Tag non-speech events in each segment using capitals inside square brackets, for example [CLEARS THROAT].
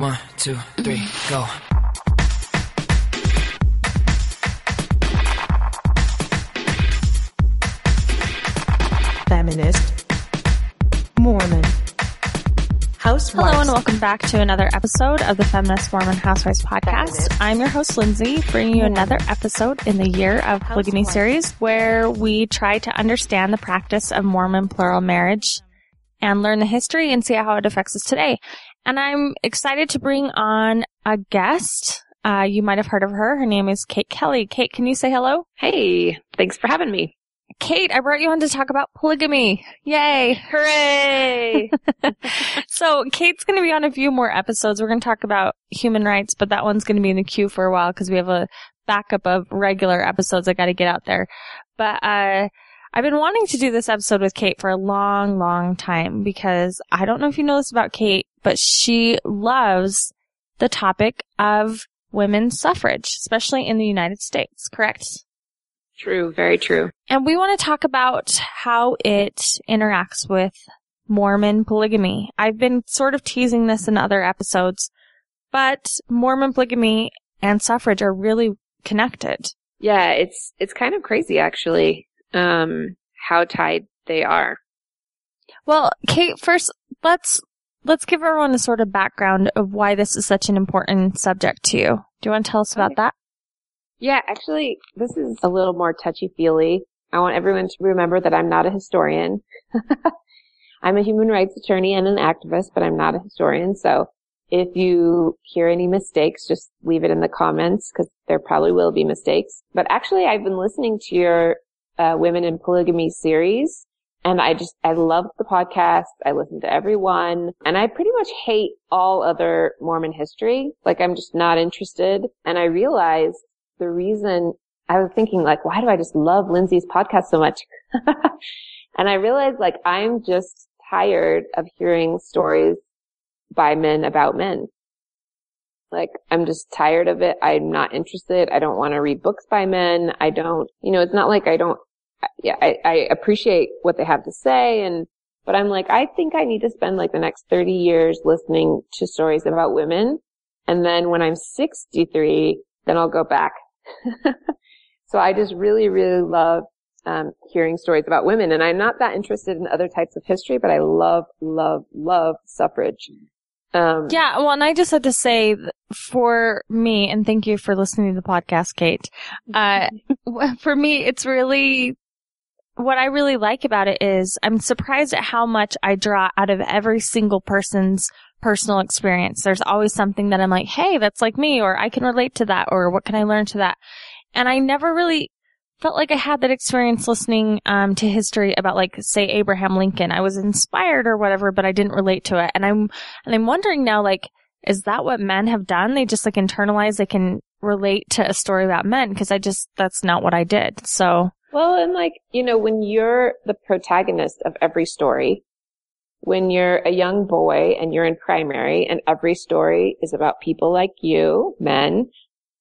One, two, three, go. feminist, Mormon, housewives. Hello and welcome back to another episode of the Feminist Mormon Housewives podcast. Feminist. I'm your host Lindsay, bringing you another episode in the Year of Polygamy Housewives. series where we try to understand the practice of Mormon plural marriage and learn the history and see how it affects us today. And I'm excited to bring on a guest. Uh, you might have heard of her. Her name is Kate Kelly. Kate, can you say hello? Hey, thanks for having me. Kate, I brought you on to talk about polygamy. Yay. Hooray! [LAUGHS] So Kate's going to be on a few more episodes. We're going to talk about human rights, but that one's going to be in the queue for a while because we have a backup of regular episodes I got to get out there. But uh I've been wanting to do this episode with Kate for a long, long time because I don't know if you know this about Kate, but she loves the topic of women's suffrage, especially in the United States, correct? true, very true. And we want to talk about how it interacts with Mormon polygamy. I've been sort of teasing this in other episodes, but Mormon polygamy and suffrage are really connected. Yeah, it's it's kind of crazy actually. Um, how tied they are. Well, Kate, first let's let's give everyone a sort of background of why this is such an important subject to you. Do you want to tell us about that? Yeah, actually, this is a little more touchy feely. I want everyone to remember that I'm not a historian. [LAUGHS] I'm a human rights attorney and an activist, but I'm not a historian. So if you hear any mistakes, just leave it in the comments because there probably will be mistakes. But actually, I've been listening to your uh, Women in Polygamy series and I just, I love the podcast. I listen to everyone and I pretty much hate all other Mormon history. Like I'm just not interested. And I realized the reason I was thinking like, why do I just love Lindsay's podcast so much? [LAUGHS] and I realized like I'm just tired of hearing stories by men about men. Like I'm just tired of it. I'm not interested. I don't want to read books by men. I don't, you know, it's not like I don't, yeah, I, I appreciate what they have to say and, but I'm like, I think I need to spend like the next 30 years listening to stories about women. And then when I'm 63, then I'll go back. [LAUGHS] so I just really, really love um, hearing stories about women. And I'm not that interested in other types of history, but I love, love, love suffrage. Um, Yeah, well, and I just have to say for me, and thank you for listening to the podcast, Kate. Uh, [LAUGHS] [LAUGHS] for me, it's really, what I really like about it is I'm surprised at how much I draw out of every single person's personal experience. There's always something that I'm like, hey, that's like me, or I can relate to that, or what can I learn to that? And I never really felt like I had that experience listening um, to history about like say Abraham Lincoln. I was inspired or whatever, but I didn't relate to it. And I'm and I'm wondering now like is that what men have done? They just like internalize they can relate to a story about men because I just that's not what I did. So Well, and like, you know, when you're the protagonist of every story, when you're a young boy and you're in primary and every story is about people like you, men,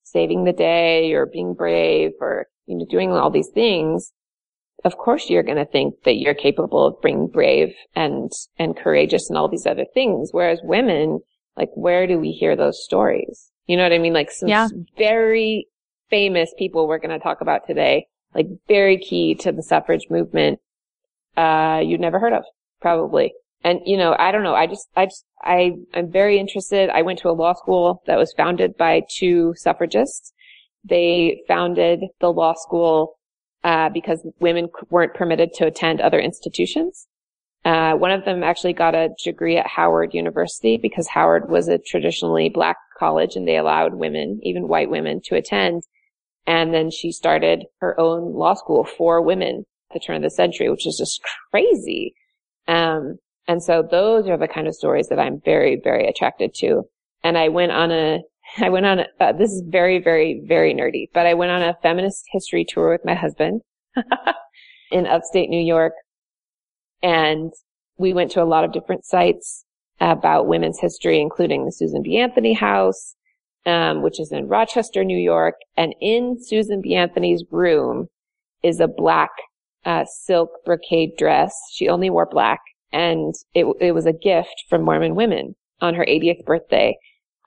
saving the day or being brave or, you know, doing all these things, of course you're going to think that you're capable of being brave and, and courageous and all these other things. Whereas women, like, where do we hear those stories? You know what I mean? Like some Yeah. very famous people we're going to talk about today, like very key to the suffrage movement, uh, you'd never heard of, probably. And, you know, I don't know. I just, I just, I, I'm very interested. I went to a law school that was founded by two suffragists. They founded the law school, uh, because women weren't permitted to attend other institutions. Uh, one of them actually got a degree at Howard University because Howard was a traditionally black college and they allowed women, even white women, to attend. And then she started her own law school for women at the turn of the century, which is just crazy. Um, and so those are the kind of stories that I'm very, very attracted to. And I went on a, [LAUGHS] I went on a, uh, this is very, very, very nerdy, but I went on a feminist history tour with my husband [LAUGHS] in upstate New York. And we went to a lot of different sites about women's history, including the Susan B. Anthony House, um, which is in Rochester, New York. And in Susan B. Anthony's room is a black uh, silk brocade dress. She only wore black, and it it was a gift from Mormon women on her 80th birthday.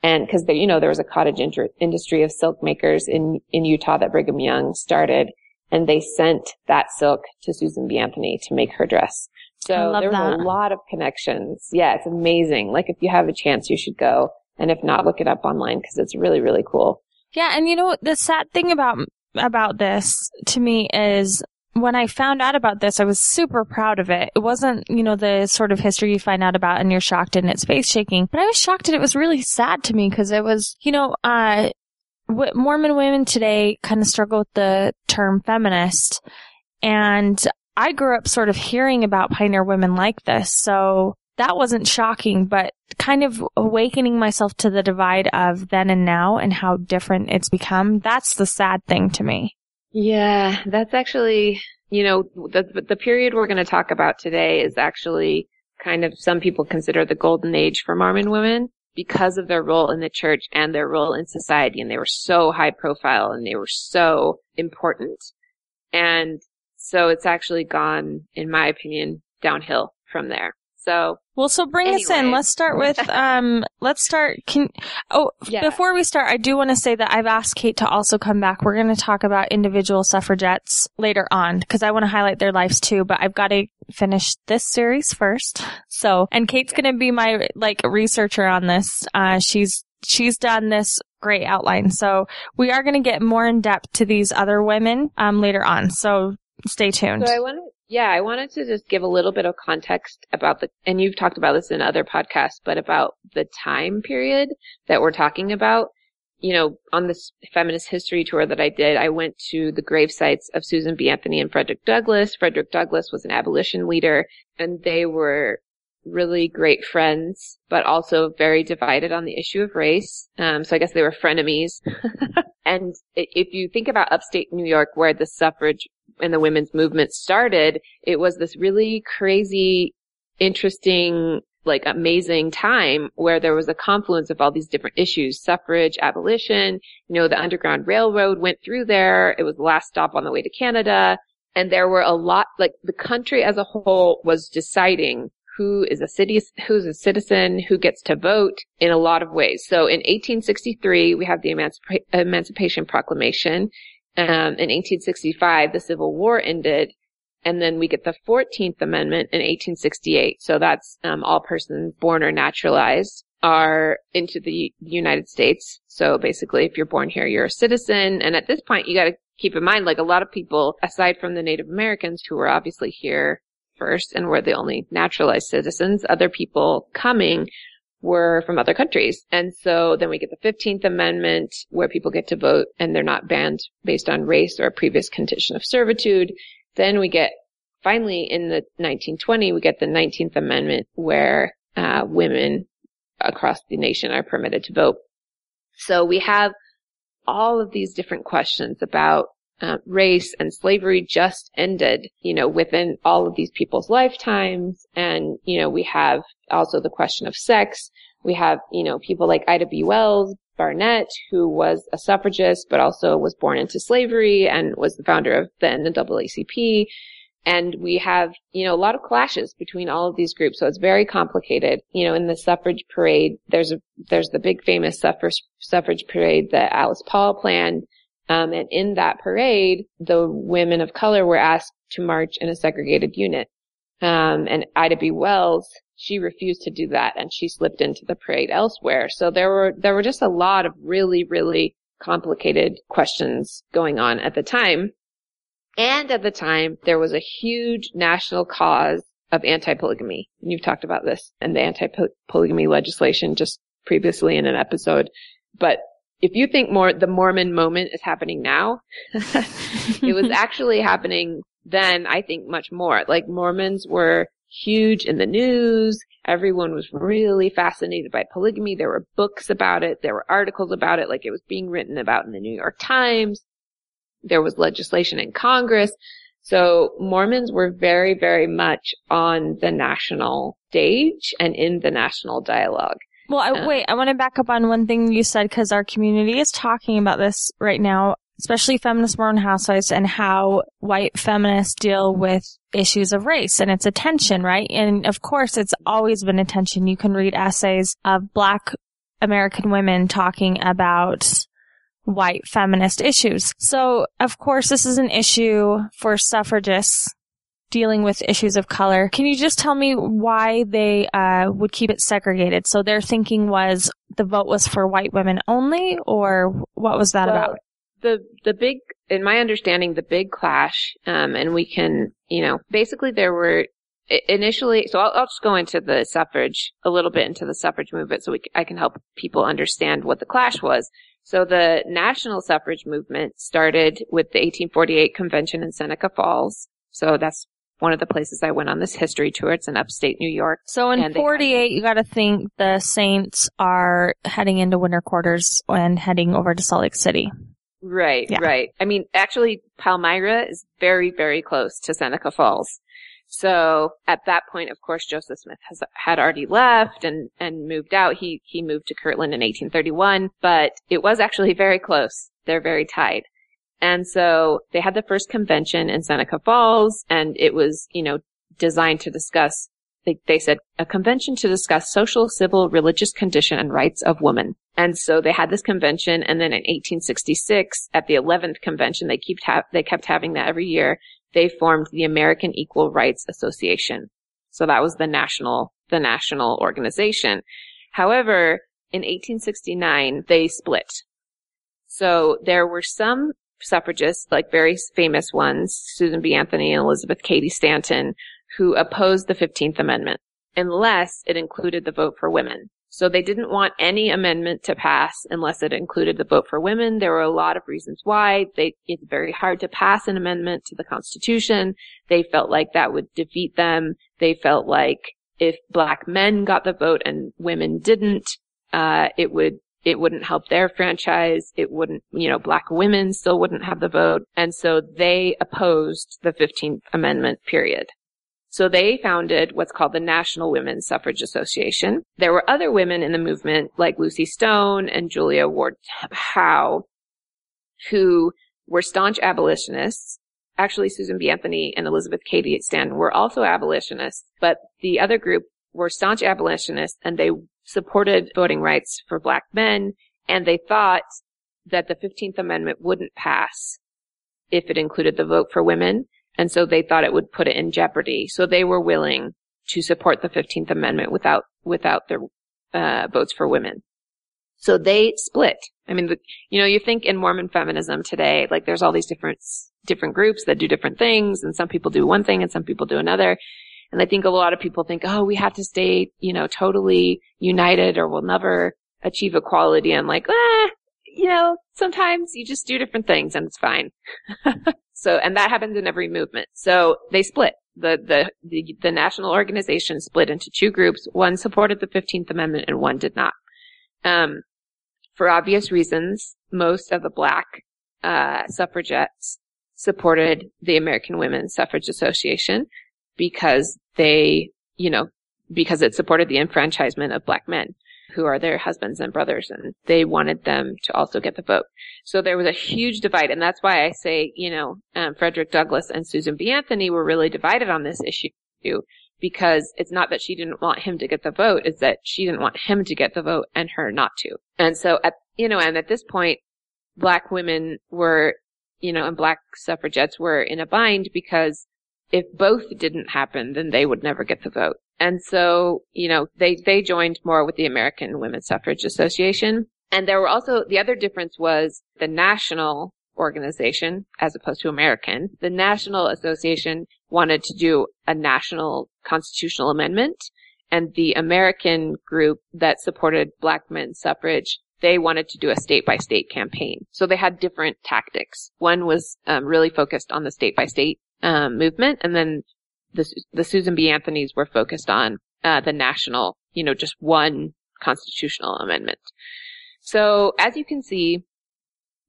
And cause there, you know, there was a cottage industry of silk makers in, in Utah that Brigham Young started and they sent that silk to Susan B. Anthony to make her dress. So there was that. a lot of connections. Yeah, it's amazing. Like if you have a chance, you should go. And if not, look it up online because it's really, really cool. Yeah, and you know the sad thing about about this to me is when I found out about this, I was super proud of it. It wasn't, you know, the sort of history you find out about and you're shocked and it's face shaking, but I was shocked and it was really sad to me because it was, you know, uh, Mormon women today kind of struggle with the term feminist. And I grew up sort of hearing about pioneer women like this. So that wasn't shocking, but kind of awakening myself to the divide of then and now and how different it's become. That's the sad thing to me. Yeah, that's actually, you know, the, the period we're going to talk about today is actually kind of some people consider the golden age for Mormon women because of their role in the church and their role in society. And they were so high profile and they were so important. And so it's actually gone, in my opinion, downhill from there. So well, so bring anyway. us in. Let's start with [LAUGHS] um. let's start. Can oh Yeah. before we start, I do want to say that I've asked Kate to also come back. We're going to talk about individual suffragettes later on because I want to highlight their lives too. But I've got to finish this series first. So, and Kate's going to be my like researcher on this. Uh, she's she's done this great outline. So we are going to get more in depth to these other women um later on. So stay tuned. So I wanted, yeah, I wanted to just give a little bit of context about the, and you've talked about this in other podcasts, but about the time period that we're talking about. You know, on this feminist history tour that I did, I went to the grave sites of Susan B. Anthony and Frederick Douglass. Frederick Douglass was an abolition leader and they were really great friends, but also very divided on the issue of race. Um, so I guess they were frenemies. [LAUGHS] and if you think about upstate New York where the suffrage and the women's movement started, it was this really crazy, interesting, like amazing time where there was a confluence of all these different issues, suffrage, abolition, you know, the Underground Railroad went through there. It was the last stop on the way to Canada. And there were a lot, like the country as a whole was deciding who is a city, who's a citizen, who gets to vote in a lot of ways. So in 1863, we have the Emancipa- Emancipation Proclamation. Um, in 1865, the Civil War ended, and then we get the 14th Amendment in 1868. So that's um, all persons born or naturalized are into the United States. So basically, if you're born here, you're a citizen. And at this point, you got to keep in mind, like a lot of people, aside from the Native Americans who were obviously here first and were the only naturalized citizens, other people coming were from other countries. And so then we get the 15th Amendment where people get to vote and they're not banned based on race or a previous condition of servitude. Then we get finally in the 1920, we get the 19th Amendment where uh, women across the nation are permitted to vote. So we have all of these different questions about uh, race and slavery just ended, you know, within all of these people's lifetimes. And, you know, we have also the question of sex. We have, you know, people like Ida B. Wells, Barnett, who was a suffragist, but also was born into slavery and was the founder of then the NAACP. And we have, you know, a lot of clashes between all of these groups. So it's very complicated. You know, in the suffrage parade, there's a, there's the big famous suffrage, suffrage parade that Alice Paul planned. Um, and in that parade, the women of color were asked to march in a segregated unit. Um, and Ida B. Wells, she refused to do that and she slipped into the parade elsewhere. So there were, there were just a lot of really, really complicated questions going on at the time. And at the time, there was a huge national cause of anti-polygamy. And you've talked about this and the anti-polygamy legislation just previously in an episode. But if you think more, the Mormon moment is happening now, [LAUGHS] it was actually happening then, I think much more. Like Mormons were huge in the news. Everyone was really fascinated by polygamy. There were books about it. There were articles about it. Like it was being written about in the New York Times. There was legislation in Congress. So Mormons were very, very much on the national stage and in the national dialogue. Well, I, Uh, wait, I want to back up on one thing you said because our community is talking about this right now, especially feminist Mormon housewives and how white feminists deal with issues of race and it's a tension, right? And of course, it's always been a tension. You can read essays of black American women talking about white feminist issues. So, of course, this is an issue for suffragists dealing with issues of color. Can you just tell me why they uh, would keep it segregated? So their thinking was the vote was for white women only, or what was that Well, about? the the big in my understanding the big clash um and we can you know basically there were initially so I'll, I'll just go into the suffrage a little bit into the suffrage movement so we, I can help people understand what the clash was so the national suffrage movement started with the 1848 convention in Seneca Falls so that's one of the places I went on this history tour it's in upstate New York So in and they had- 48, you got to think the Saints are heading into winter quarters and heading over to Salt Lake City. Right, Yeah. right. I mean, actually, Palmyra is very, very close to Seneca Falls. So at that point, of course, Joseph Smith has had already left and and moved out. He he moved to Kirtland in 1831, but it was actually very close. They're very tied. And so they had the first convention in Seneca Falls, and it was you know designed to discuss. They, they said a convention to discuss social, civil, religious condition and rights of women. And so they had this convention, and then in 1866, at the 11th convention, they kept ha- they kept having that every year. They formed the American Equal Rights Association. So that was the national the national organization. However, in 1869, they split. So there were some suffragists, like very famous ones, Susan B. Anthony and Elizabeth Cady Stanton, who opposed the 15th Amendment unless it included the vote for women. So they didn't want any amendment to pass unless it included the vote for women. There were a lot of reasons why. They, it's very hard to pass an amendment to the Constitution. They felt like that would defeat them. They felt like if black men got the vote and women didn't, uh, it would, it wouldn't help their franchise. It wouldn't, you know, black women still wouldn't have the vote. And so they opposed the 15th Amendment period. So they founded what's called the National Women's Suffrage Association. There were other women in the movement like Lucy Stone and Julia Ward Howe who were staunch abolitionists. Actually, Susan B. Anthony and Elizabeth Cady Stanton were also abolitionists, but the other group were staunch abolitionists and they supported voting rights for black men and they thought that the 15th Amendment wouldn't pass if it included the vote for women. And so they thought it would put it in jeopardy. So they were willing to support the 15th Amendment without, without the, uh, votes for women. So they split. I mean, you know, you think in Mormon feminism today, like there's all these different, different groups that do different things and some people do one thing and some people do another. And I think a lot of people think, oh, we have to stay, you know, totally united or we'll never achieve equality. I'm like, ah, you know, sometimes you just do different things and it's fine. [LAUGHS] so, and that happens in every movement. So they split. The, the, the, the national organization split into two groups. One supported the 15th Amendment and one did not. Um, for obvious reasons, most of the black, uh, suffragettes supported the American Women's Suffrage Association because they, you know, because it supported the enfranchisement of black men who are their husbands and brothers and they wanted them to also get the vote. So there was a huge divide and that's why I say, you know, um, Frederick Douglass and Susan B. Anthony were really divided on this issue because it's not that she didn't want him to get the vote, it's that she didn't want him to get the vote and her not to. And so at, you know, and at this point, black women were, you know, and black suffragettes were in a bind because if both didn't happen, then they would never get the vote. And so, you know, they, they joined more with the American Women's Suffrage Association. And there were also, the other difference was the national organization as opposed to American. The National Association wanted to do a national constitutional amendment and the American group that supported black men's suffrage, they wanted to do a state by state campaign. So they had different tactics. One was um, really focused on the state by state um, movement and then the, the Susan B. Anthony's were focused on uh, the national, you know, just one constitutional amendment. So as you can see,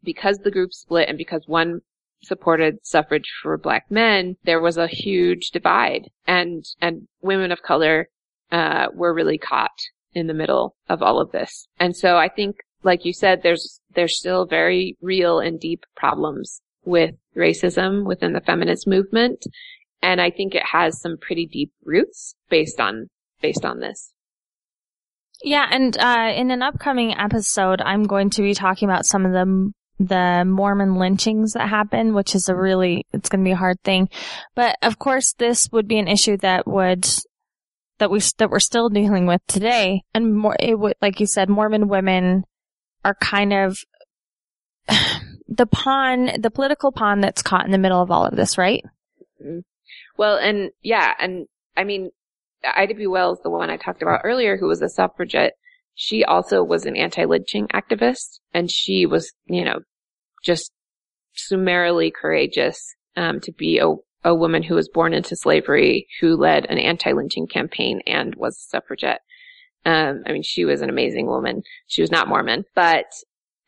because the group split and because one supported suffrage for black men, there was a huge divide and, and women of color, uh, were really caught in the middle of all of this. And so I think, like you said, there's, there's still very real and deep problems with racism within the feminist movement. And I think it has some pretty deep roots based on, based on this. Yeah, and uh, in an upcoming episode, I'm going to be talking about some of the the Mormon lynchings that happen, which is a really it's going to be a hard thing. But of course, this would be an issue that would that we that we're still dealing with today, and more it would like you said, Mormon women are kind of [SIGHS] the pawn, the political pawn that's caught in the middle of all of this, right? Well, and yeah, and I mean, Ida B. Wells, the one I talked about earlier, who was a suffragette, she also was an anti-lynching activist, and she was, you know, just summarily courageous um, to be a, a woman who was born into slavery, who led an anti-lynching campaign and was a suffragette. Um, I mean, she was an amazing woman. She was not Mormon, but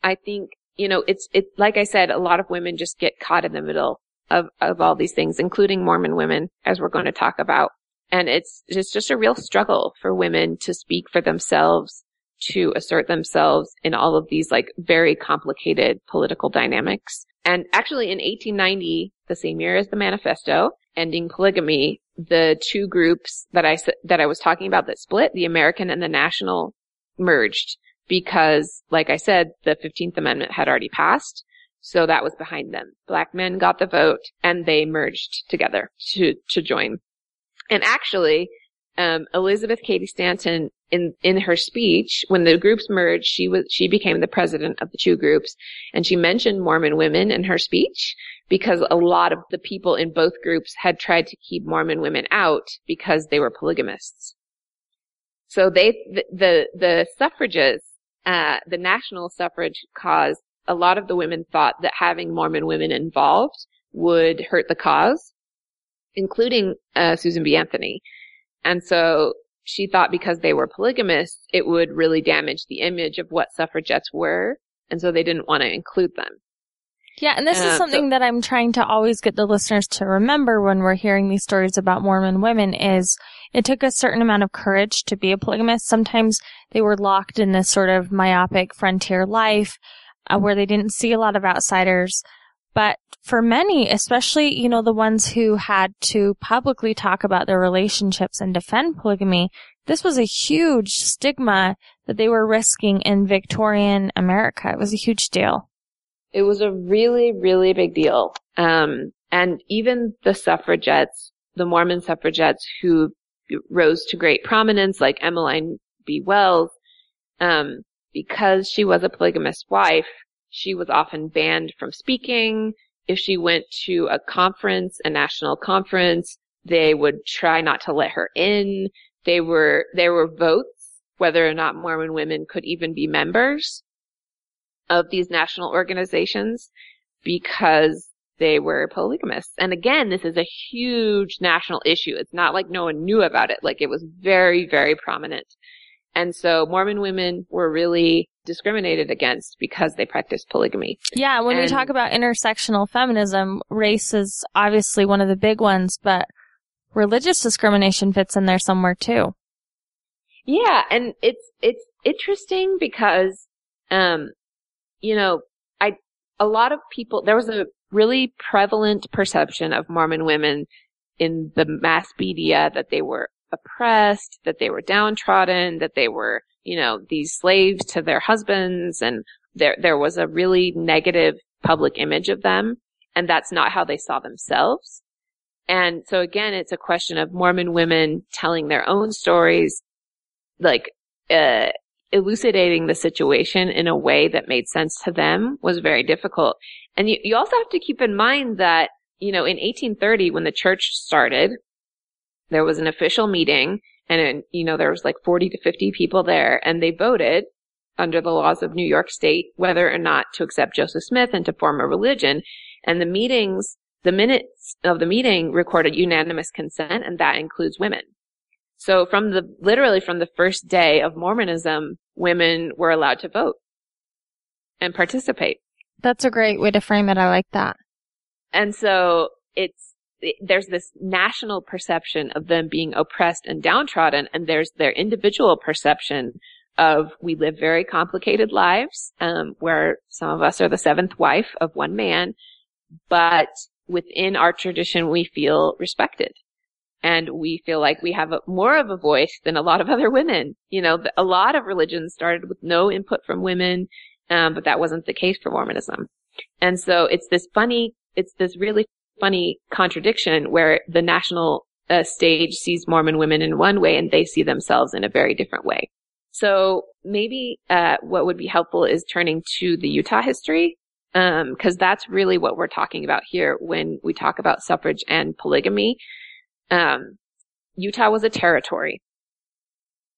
I think, you know, it's, it, like I said, a lot of women just get caught in the middle of, of all these things, including Mormon women, as we're going to talk about. And it's just, just a real struggle for women to speak for themselves, to assert themselves in all of these like very complicated political dynamics. And actually in 1890, the same year as the manifesto, ending polygamy, the two groups that I, that I was talking about that split, the American and the National merged because, like I said, the 15th Amendment had already passed. So that was behind them. Black men got the vote and they merged together to, to join. And actually, um, Elizabeth Cady Stanton in, in her speech, when the groups merged, she was, she became the president of the two groups and she mentioned Mormon women in her speech because a lot of the people in both groups had tried to keep Mormon women out because they were polygamists. So they, the, the, the suffragists, uh, the national suffrage cause, a lot of the women thought that having Mormon women involved would hurt the cause, including, uh, Susan B. Anthony. And so she thought because they were polygamists, it would really damage the image of what suffragettes were. And so they didn't want to include them. Yeah, and this Uh, is so- something that I'm trying to always get the listeners to remember when we're hearing these stories about Mormon women is it took a certain amount of courage to be a polygamist. Sometimes they were locked in this sort of myopic frontier life uh, where they didn't see a lot of outsiders. But for many, especially, you know, the ones who had to publicly talk about their relationships and defend polygamy, this was a huge stigma that they were risking in Victorian America. It was a huge deal. It was a really, really big deal. Um, and even the suffragettes, the Mormon suffragettes who rose to great prominence, like Emmeline B. Wells, um, because she was a polygamous wife, she was often banned from speaking. If she went to a conference, a national conference, they would try not to let her in. They were, there were votes whether or not Mormon women could even be members of these national organizations because they were polygamists. And again, this is a huge national issue. It's not like no one knew about it. Like it was very, very prominent. And so Mormon women were really discriminated against because they practiced polygamy. Yeah, when we talk about intersectional feminism, race is obviously one of the big ones, but religious discrimination fits in there somewhere too. Yeah, and it's it's interesting because um you know, I a lot of people there was a really prevalent perception of Mormon women in the mass media that they were oppressed, that they were downtrodden, that they were, you know, these slaves to their husbands and there there was a really negative public image of them and that's not how they saw themselves. And so again, it's a question of Mormon women telling their own stories, like, uh, elucidating the situation in a way that made sense to them was very difficult. And you, you also have to keep in mind that, you know, in 1830, when the church started, there was an official meeting and, you know, there was like 40 to 50 people there and they voted under the laws of New York State whether or not to accept Joseph Smith and to form a religion. And the meetings, the minutes of the meeting recorded unanimous consent and that includes women. So from the, literally from the first day of Mormonism, women were allowed to vote and participate. That's a great way to frame it. I like that. And so it's, it- there's this national perception of them being oppressed and downtrodden, and there's their individual perception of we live very complicated lives, um, where some of us are the seventh wife of one man, but within our tradition we feel respected. And we feel like we have a, more of a voice than a lot of [LAUGHS] other women. You know, a lot of religions started with no input from women, um, but that wasn't the case for Mormonism. And so it's this funny, it's this really funny contradiction where the national uh, stage sees Mormon women in one way and they see themselves in a very different way. So maybe uh, what would be helpful is turning to the Utah history because um, that's really what we're talking about here when we talk about suffrage and polygamy. Um, Utah was a territory.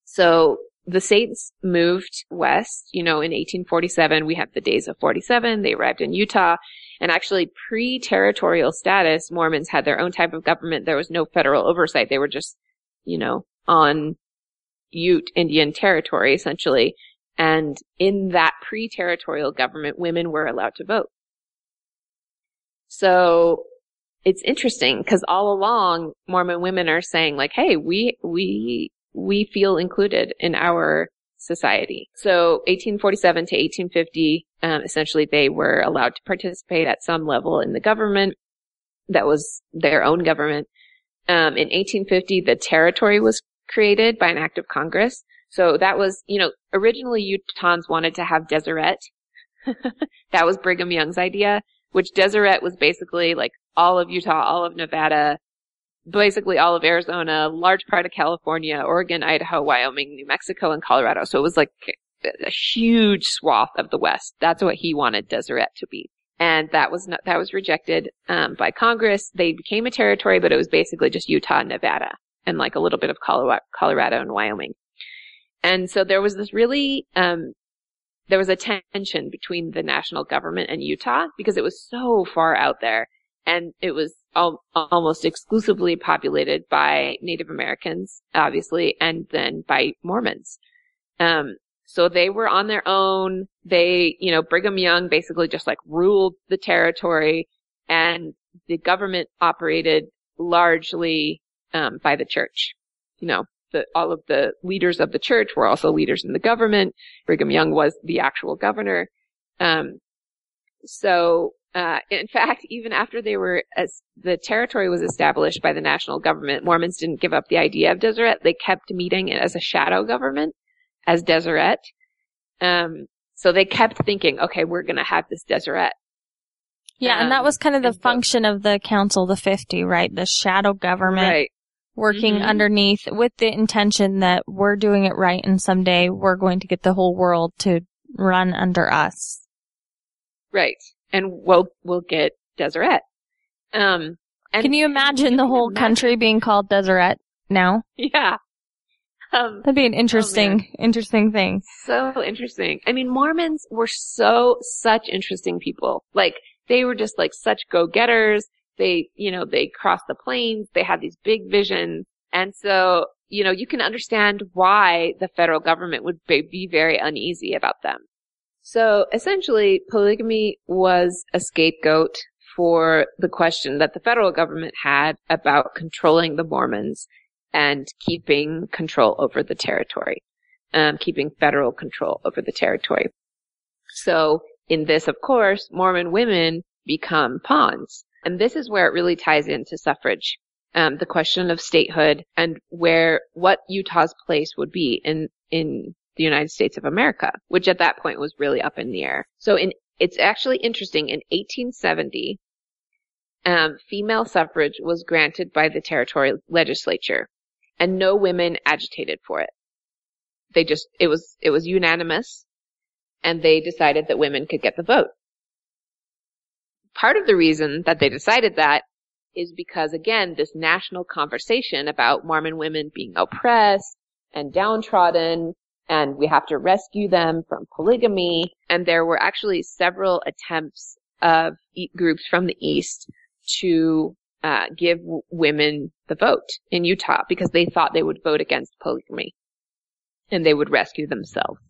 So the Saints moved west, you know, in 1847. We have the days of 47. They arrived in Utah. And actually, pre territorial status, Mormons had their own type of government. There was no federal oversight. They were just, you know, on Ute Indian territory, essentially. And in that pre-territorial government, women were allowed to vote. So it's interesting because all along Mormon women are saying like, hey, we, we, we feel included in our society. So 1847 to 1850, um, essentially they were allowed to participate at some level in the government. That was their own government. Um, in 1850, the territory was created by an act of Congress. So that was, you know, originally Utahns wanted to have Deseret. [LAUGHS] that was Brigham Young's idea, which Deseret was basically like all of Utah, all of Nevada, basically all of Arizona, large part of California, Oregon, Idaho, Wyoming, New Mexico, and Colorado. So it was like a huge swath of the West. That's what he wanted Deseret to be. And that was not, that was rejected, um, by Congress. They became a territory, but it was basically just Utah and Nevada and like a little bit of Colorado and Wyoming. And so there was this really, um, there was a tension between the national government and Utah because it was so far out there and it was al- almost exclusively populated by Native Americans, obviously, and then by Mormons. Um, so they were on their own. They, you know, Brigham Young basically just like ruled the territory and the government operated largely, um, by the church. You know, the, all of the leaders of the church were also leaders in the government. Brigham Young was the actual governor. Um, so, uh, in fact, even after they were, as the territory was established by the national government, Mormons didn't give up the idea of Deseret. They kept meeting it as a shadow government, as Deseret. Um, so they kept thinking, okay, we're going to have this Deseret. Yeah, um, and that was kind of the function so, of the Council, the 50, right? The shadow government. Right working mm-hmm. underneath with the intention that we're doing it right and someday we're going to get the whole world to run under us. Right. And we'll, we'll get Deseret. Um, Can you imagine the whole imagine. country being called Deseret now? Yeah. Um, That'd be an interesting, oh interesting thing. So interesting. I mean, Mormons were so, such interesting people. Like, they were just like such go-getters. They, you know, they crossed the plains. They had these big visions. And so, you know, you can understand why the federal government would be very uneasy about them. So essentially, polygamy was a scapegoat for the question that the federal government had about controlling the Mormons and keeping control over the territory, um, keeping federal control over the territory. So in this, of course, Mormon women become pawns. And this is where it really ties into suffrage. Um, the question of statehood and where, what Utah's place would be in, in the United States of America, which at that point was really up in the air. So in, it's actually interesting. In 1870, um, female suffrage was granted by the territorial legislature and no women agitated for it. They just, it was, it was unanimous and they decided that women could get the vote part of the reason that they decided that is because again, this national conversation about Mormon women being oppressed and downtrodden and we have to rescue them from polygamy. And there were actually several attempts of groups from the East to uh, give women the vote in Utah because they thought they would vote against polygamy and they would rescue themselves.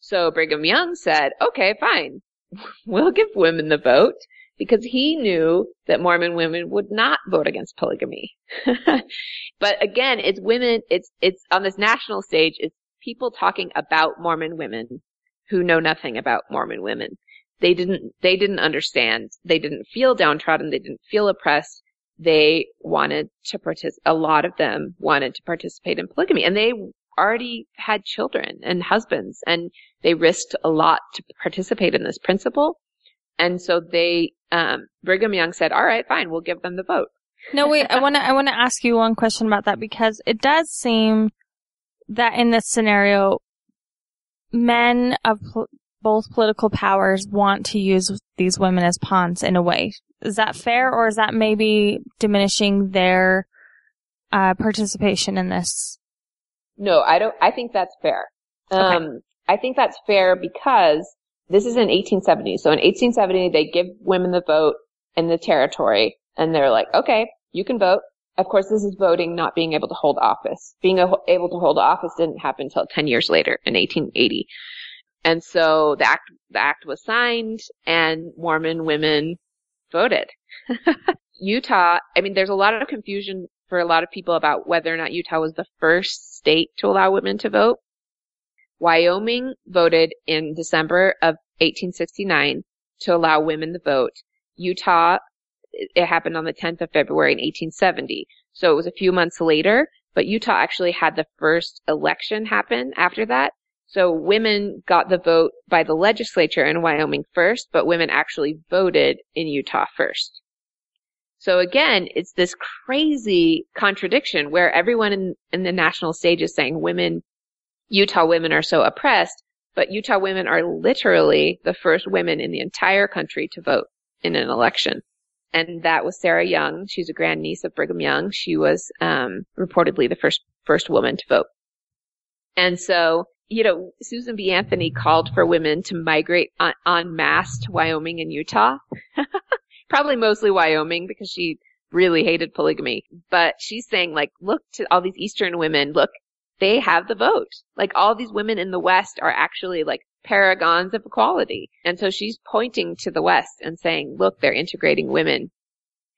So Brigham Young said, okay, fine [LAUGHS] we'll give women the vote because he knew that Mormon women would not vote against polygamy. [LAUGHS] but again, it's women, it's, it's on this national stage, it's people talking about Mormon women who know nothing about Mormon women. They didn't, they didn't understand. They didn't feel downtrodden. They didn't feel oppressed. they wanted to participate, a lot of them wanted to participate in polygamy and they already had children and husbands and they risked a lot to participate in this principle. And so they, um, Brigham Young said, all right, fine, we'll give them the vote. No, wait, I want to, I want to ask you one question about that because it does seem that in this scenario, men of pl- both political powers want to use these women as pawns in a way. Is that fair or is that maybe diminishing their, uh, participation in this? No, I don't, I think that's fair. Okay. Um, I think that's fair because this is in 1870. So in 1870, they give women the vote in the territory and they're like, okay, you can vote. Of course, this is voting, not being able to hold office. Being able to hold office didn't happen until 10 years later in 1880. And so the act, the act was signed and Mormon women voted. [LAUGHS] Utah, I mean, there's a lot of confusion for a lot of people about whether or not Utah was the first state to allow women to vote. Wyoming voted in December of 1869 to allow women to vote. Utah, it happened on the 10th of February in 1870. So it was a few months later, but Utah actually had the first election happen after that. So women got the vote by the legislature in Wyoming first, but women actually voted in Utah first. So again, it's this crazy contradiction where everyone in, in the national stage is saying women, Utah women are so oppressed, but Utah women are literally the first women in the entire country to vote in an election. And that was Sarah Young. She's a grandniece of Brigham Young. She was um, reportedly the first first woman to vote. And so, you know, Susan B. Anthony called for women to migrate en, en masse to Wyoming and Utah. [LAUGHS] Probably mostly Wyoming because she really hated polygamy. But she's saying like, look to all these Eastern women, look, they have the vote. Like all these women in the West are actually like paragons of equality. And so she's pointing to the West and saying, look, they're integrating women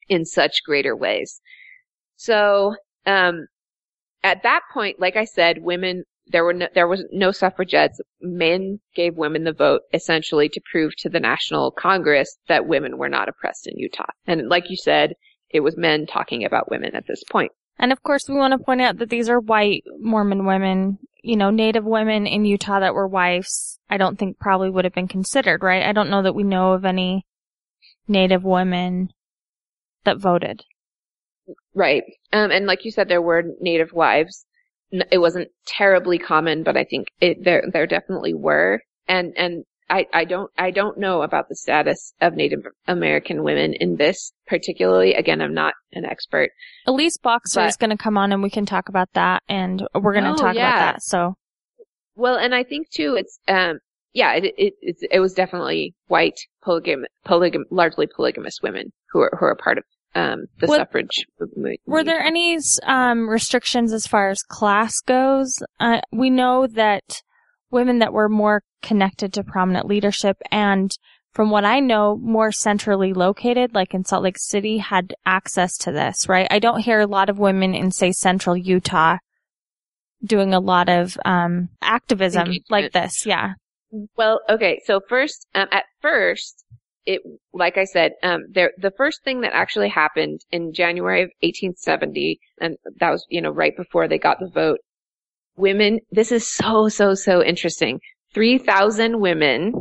in such greater ways. So, um, at that point, like I said, women, there were no, there was no suffragettes. Men gave women the vote essentially to prove to the National Congress that women were not oppressed in Utah. And like you said, it was men talking about women at this point. And of course, we want to point out that these are white Mormon women. You know, Native women in Utah that were wives, I don't think probably would have been considered, right? I don't know that we know of any Native women that voted. Right. Um, and like you said, there were Native wives. It wasn't terribly common, but I think it, there, there definitely were. And, and I, I don't, I don't know about the status of Native American women in this particularly. Again, I'm not an expert. Elise Boxer But- is going to come on and we can talk about that and we're going to Oh, talk yeah. about that. So, Well, and I think too, it's, um, yeah, it, it, it, it was definitely white polygam, polygam, largely polygamous women who are, who are part of, um, the What- suffrage movement. were there any um, restrictions as far as class goes? Uh, we know that women that were more connected to prominent leadership and from what I know, more centrally located, like in Salt Lake City, had access to this, right? I don't hear a lot of women in, say, central Utah doing a lot of um, activism like this. Yeah. Well, okay. So first, um, at first, it, like I said, um, there, the first thing that actually happened in January of 1870, and that was, you know, right before they got the vote, women, this is so, so, so interesting. 3,000 women,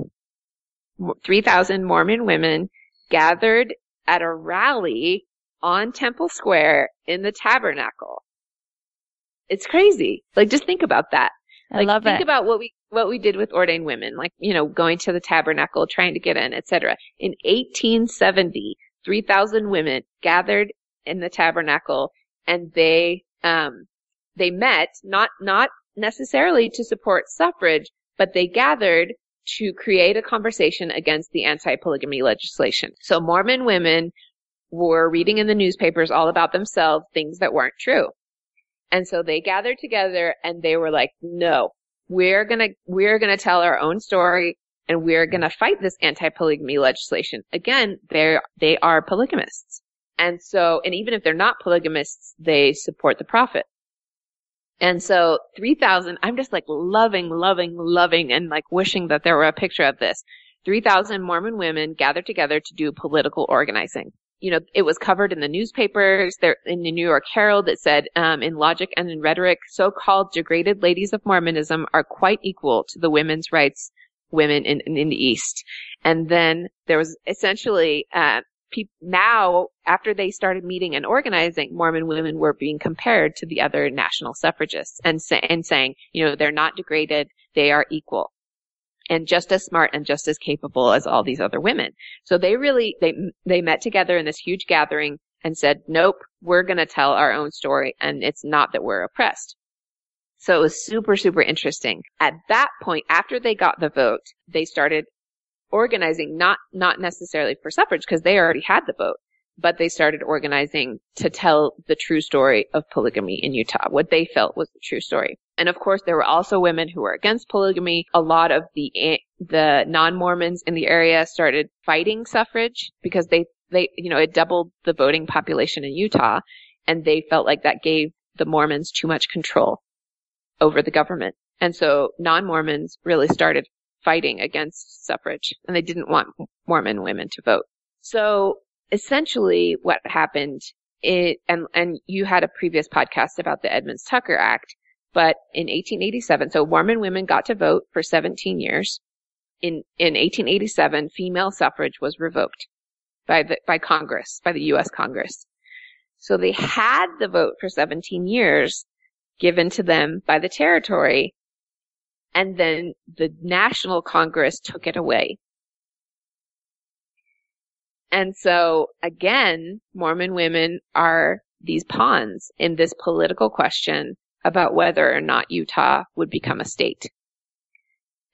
3,000 Mormon women gathered at a rally on Temple Square in the tabernacle. It's crazy. Like, just think about that. I like, love think it. about what we what we did with ordained women, like you know, going to the tabernacle, trying to get in, etc. In 1870, 3,000 women gathered in the tabernacle, and they um they met not not necessarily to support suffrage, but they gathered to create a conversation against the anti-polygamy legislation. So Mormon women were reading in the newspapers all about themselves things that weren't true. And so they gathered together and they were like, no, we're gonna, we're gonna tell our own story and we're gonna fight this anti-polygamy legislation. Again, they're, they are polygamists. And so, and even if they're not polygamists, they support the prophet. And so 3000, I'm just like loving, loving, loving and like wishing that there were a picture of this. 3000 Mormon women gathered together to do political organizing. you know, it was covered in the newspapers. There in the New York Herald, it said, um, in logic and in rhetoric, so-called degraded ladies of Mormonism are quite equal to the women's rights women in, in, in the East. And then there was essentially, uh, pe- now after they started meeting and organizing, Mormon women were being compared to the other national suffragists and, sa- and saying, you know, they're not degraded, they are equal and just as smart and just as capable as all these other women. So they really, they, they met together in this huge gathering and said, nope, we're going to tell our own story. And it's not that we're oppressed. So it was super, super interesting. At that point, after they got the vote, they started organizing, not, not necessarily for suffrage because they already had the vote, but they started organizing to tell the true story of polygamy in Utah, what they felt was the true story. And of course, there were also women who were against polygamy. A lot of the, the non-Mormons in the area started fighting suffrage because they, they, you know, it doubled the voting population in Utah and they felt like that gave the Mormons too much control over the government. And so non-Mormons really started fighting against suffrage and they didn't want Mormon women to vote. So essentially what happened it, and, and you had a previous podcast about the Edmunds Tucker Act, but in 1887, so Mormon women got to vote for 17 years. In, in 1887, female suffrage was revoked by the, by Congress, by the U.S. Congress. So they had the vote for 17 years given to them by the territory, and then the National Congress took it away. And so again, Mormon women are these pawns in this political question about whether or not Utah would become a state.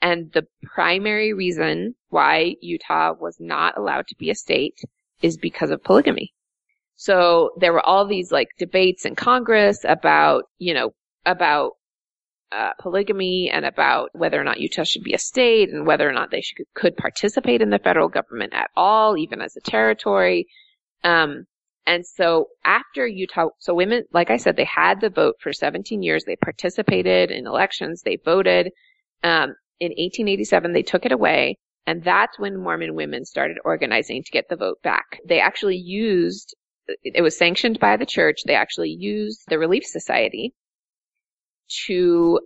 And the primary reason why Utah was not allowed to be a state is because of polygamy. So there were all these like debates in Congress about, you know, about uh, polygamy and about whether or not Utah should be a state and whether or not they should, could participate in the federal government at all, even as a territory. Um, and so after Utah, so women, like I said, they had the vote for 17 years. They participated in elections. They voted. Um, in 1887, they took it away. And that's when Mormon women started organizing to get the vote back. They actually used, it was sanctioned by the church. They actually used the Relief Society to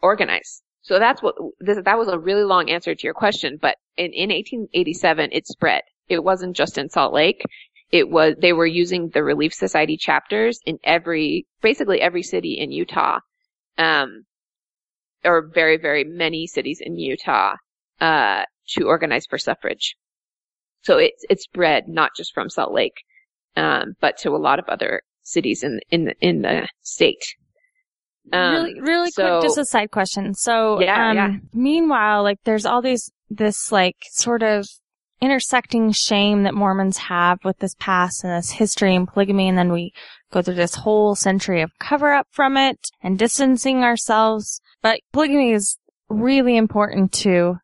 organize. So that's what, this, that was a really long answer to your question, but in, in 1887, it spread. It wasn't just in Salt Lake. It was, they were using the Relief Society chapters in every, basically every city in Utah, um, or very, very many cities in Utah, uh, to organize for suffrage. So it's, it spread not just from Salt Lake, um, but to a lot of other cities in, in, in the state. Um, really, really so, quick, just a side question. So, yeah, um, yeah. meanwhile, like there's all these, this like sort of intersecting shame that Mormons have with this past and this history and polygamy. And then we go through this whole century of cover up from it and distancing ourselves. But polygamy is really important to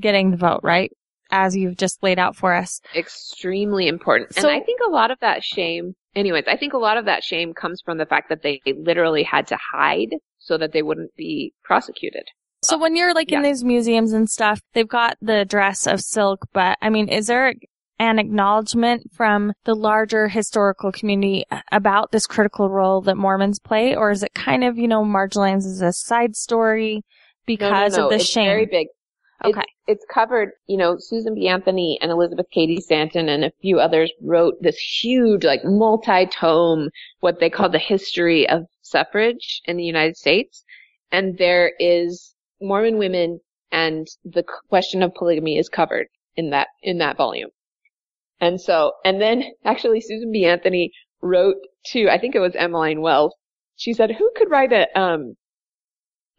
getting the vote, right? As you've just laid out for us. Extremely important. So- and I think a lot of that shame, anyways, I think a lot of that shame comes from the fact that they literally had to hide so that they wouldn't be prosecuted. So when you're like in these museums and stuff, they've got the dress of silk, but I mean, is there an acknowledgement from the larger historical community about this critical role that Mormons play, or is it kind of, you know, marginalized as a side story because no, no, no. of the it's shame? very big. It's- Okay. It's, covered, you know, Susan B. Anthony and Elizabeth Cady Stanton and a few others wrote this huge, like, multi-tome, what they call the history of suffrage in the United States. And there is Mormon women and the question of polygamy is covered in that, in that volume. And so, and then [LAUGHS] actually Susan B. Anthony wrote to, I think it was Emmeline Wells. She said, who could write a, um,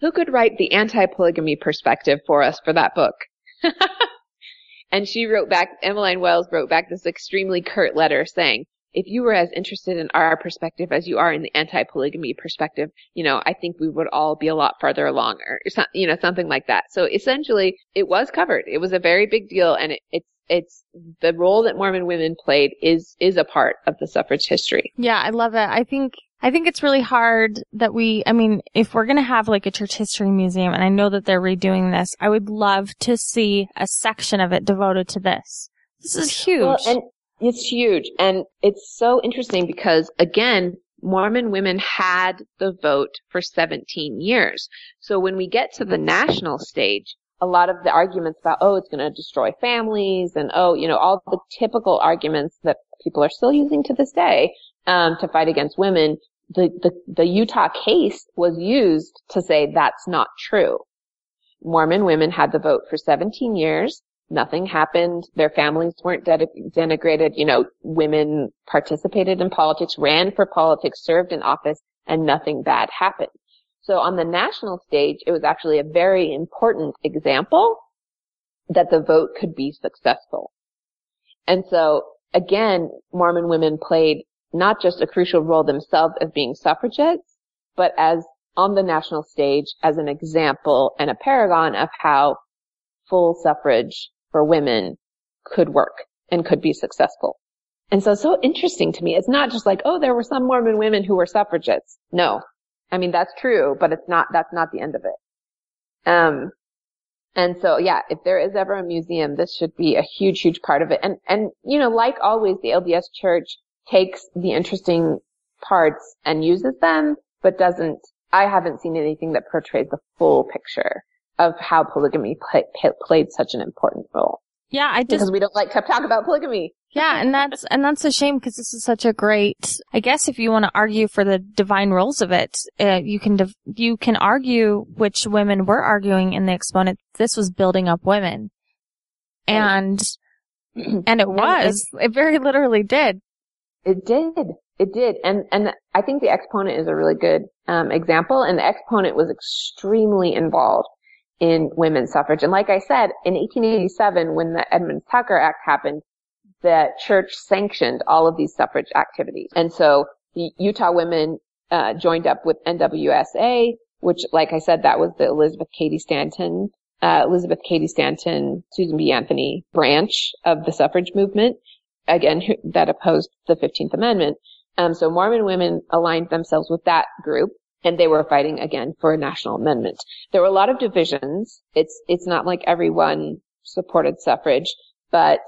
who could write the anti-polygamy perspective for us for that book? [LAUGHS] and she wrote back, Emmeline Wells wrote back this extremely curt letter saying, if you were as interested in our perspective as you are in the anti-polygamy perspective, you know, I think we would all be a lot farther along or, you know, something like that. So essentially it was covered. It was a very big deal and it, it's, it's the role that Mormon women played is, is a part of the suffrage history. Yeah, I love it. I think I think it's really hard that we I mean, if we're going to have like a church history museum and I know that they're redoing this, I would love to see a section of it devoted to this. This is huge. Well, and It's huge. And it's so interesting because again, Mormon women had the vote for 17 years. So when we get to the national stage, a lot of the arguments about, oh, it's going to destroy families and, oh, you know, all the typical arguments that people are still using to this day, um, to fight against women, the, the, the Utah case was used to say that's not true. Mormon women had the vote for 17 years. Nothing happened. Their families weren't de- denigrated. You know, women participated in politics, ran for politics, served in office, and nothing bad happened. So on the national stage, it was actually a very important example that the vote could be successful. And so again, Mormon women played not just a crucial role themselves as being suffragettes, but as on the national stage as an example and a paragon of how full suffrage for women could work and could be successful. And so so interesting to me. It's not just like, oh, there were some Mormon women who were suffragettes. No. I mean, that's true, but it's not, that's not the end of it. Um, and so yeah, if there is ever a museum, this should be a huge, huge part of it. And, and, you know, like always, the LDS church takes the interesting parts and uses them, but doesn't, I haven't seen anything that portrays the full picture of how polygamy play, played such an important role. Yeah, I just because we don't like to talk about polygamy. Yeah, and that's and that's a shame because this is such a great. I guess if you want to argue for the divine roles of it, uh, you can div- you can argue which women were arguing in the exponent. This was building up women, and [CLEARS THROAT] and it was. It very literally did. It did. It did. And and I think the exponent is a really good um, example. And the exponent was extremely involved in women's suffrage. And like I said, in 1887, when the Edmunds-Tucker Act happened, the church sanctioned all of these suffrage activities. And so the Utah women uh, joined up with NWSA, which, like I said, that was the Elizabeth Cady Stanton, uh, Elizabeth Cady Stanton, Susan B. Anthony branch of the suffrage movement. Again, that opposed the 15th Amendment. Um, so Mormon women aligned themselves with that group and they were fighting again for a national amendment. There were a lot of divisions. It's, it's not like everyone supported suffrage, but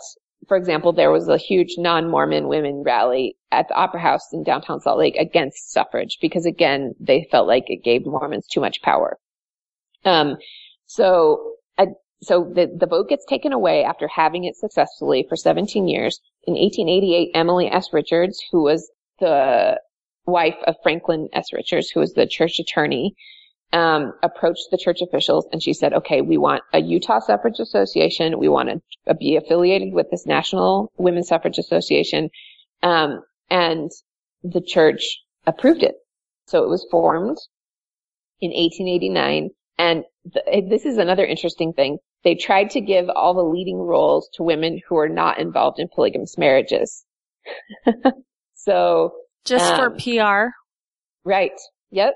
for example, there was a huge non-Mormon women rally at the Opera House in downtown Salt Lake against suffrage because again, they felt like it gave Mormons too much power. Um, so, uh, so the, the vote gets taken away after having it successfully for 17 years. In 1888, Emily S. Richards, who was the wife of Franklin S. Richards, who was the church attorney, um, approached the church officials and she said, okay, we want a Utah Suffrage Association. We want to be affiliated with this National Women's Suffrage Association. Um, and the church approved it. So it was formed in 1889. And th- this is another interesting thing. They tried to give all the leading roles to women who are not involved in polygamous marriages. [LAUGHS] so just um, for PR. Right. Yep.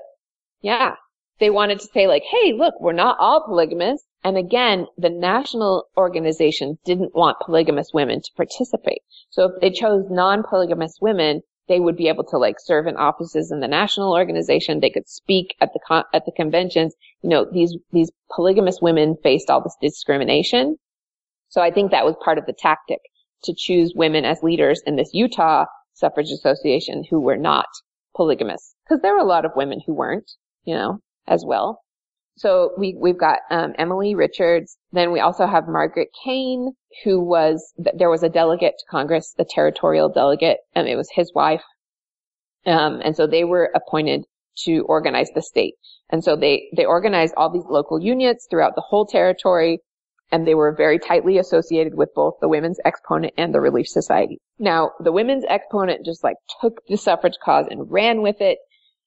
Yeah. They wanted to say like, hey, look, we're not all polygamous. And again, the national organization didn't want polygamous women to participate. So if they chose non-polygamous women, they would be able to like serve in offices in the national organization. They could speak at the con- at the conventions. You know, these these polygamous women faced all this discrimination. So I think that was part of the tactic to choose women as leaders in this Utah suffrage association who were not polygamous because there were a lot of women who weren't, you know, as well. So we, we've got, um, Emily Richards. Then we also have Margaret Caine, who was, there was a delegate to Congress, a territorial delegate, and it was his wife. Um, and so they were appointed to organize the state. And so they, they organized all these local units throughout the whole territory and they were very tightly associated with both the Women's Exponent and the Relief Society. Now, the Women's Exponent just like took the suffrage cause and ran with it.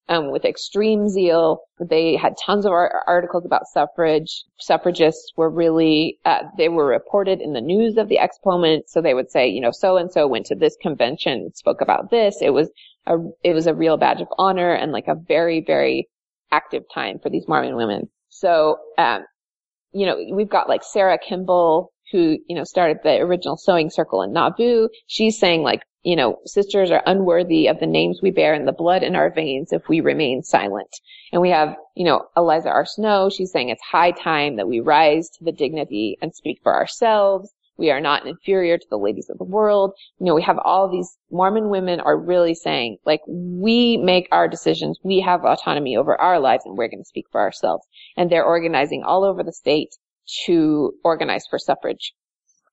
Um, with extreme zeal. They had tons of articles about suffrage. Suffragists were really, uh, they were reported in the news of the exponent. So they would say, you know, so and so went to this convention, spoke about this. It was a, it was a real badge of honor and like a very, very active time for these Mormon women. So, um, you know, we've got like Sarah Kimball, who, you know, started the original sewing circle in Nauvoo. She's saying like, you know, sisters are unworthy of the names we bear and the blood in our veins if we remain silent. And we have, you know, Eliza R. Snow. She's saying it's high time that we rise to the dignity and speak for ourselves. We are not inferior to the ladies of the world. You know, we have all these Mormon women are really saying, like, we make our decisions. We have autonomy over our lives and we're going to speak for ourselves. And they're organizing all over the state to organize for suffrage.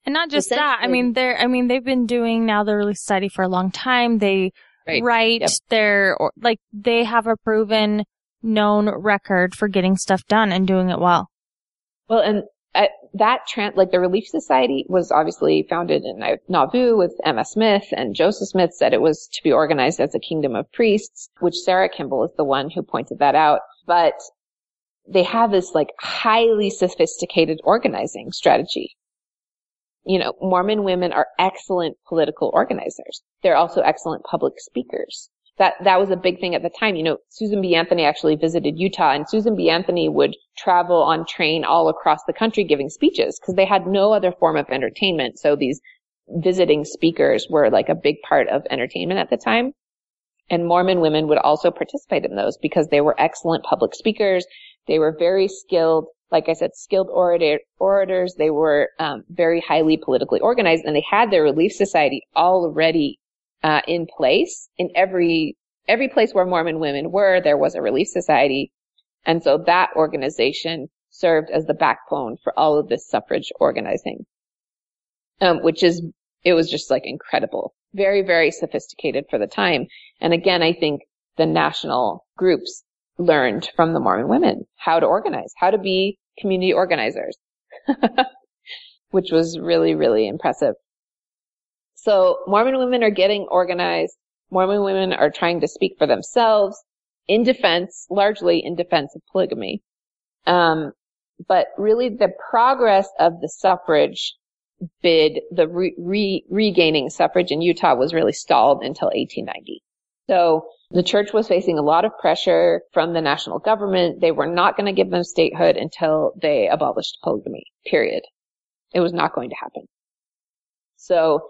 And not just that. I mean, they're, I mean, they've been doing now the Relief Society for a long time. They right. write yep. their, or, like, they have a proven known record for getting stuff done and doing it well. Well, and that trans, like the Relief Society was obviously founded in Nauvoo with Emma Smith and Joseph Smith said it was to be organized as a kingdom of priests, which Sarah Kimball is the one who pointed that out. But they have this like highly sophisticated organizing strategy. You know, Mormon women are excellent political organizers. They're also excellent public speakers that that was a big thing at the time. You know, Susan B. Anthony actually visited Utah and Susan B. Anthony would travel on train all across the country giving speeches because they had no other form of entertainment. So these visiting speakers were like a big part of entertainment at the time. And Mormon women would also participate in those because they were excellent public speakers. They were very skilled, like I said, skilled orator, orators. They were um, very highly politically organized and they had their relief society already uh, in place in every every place where Mormon women were. There was a relief society, and so that organization served as the backbone for all of this suffrage organizing, um, which is it was just like incredible, very very sophisticated for the time. And again, I think the national groups learned from the Mormon women how to organize, how to be community organizers, [LAUGHS] which was really really impressive. So Mormon women are getting organized. Mormon women are trying to speak for themselves in defense, largely in defense of polygamy. Um, but really the progress of the suffrage bid, the re- re- regaining suffrage in Utah was really stalled until 1890. So the church was facing a lot of pressure from the national government. They were not going to give them statehood until they abolished polygamy, period. It was not going to happen. So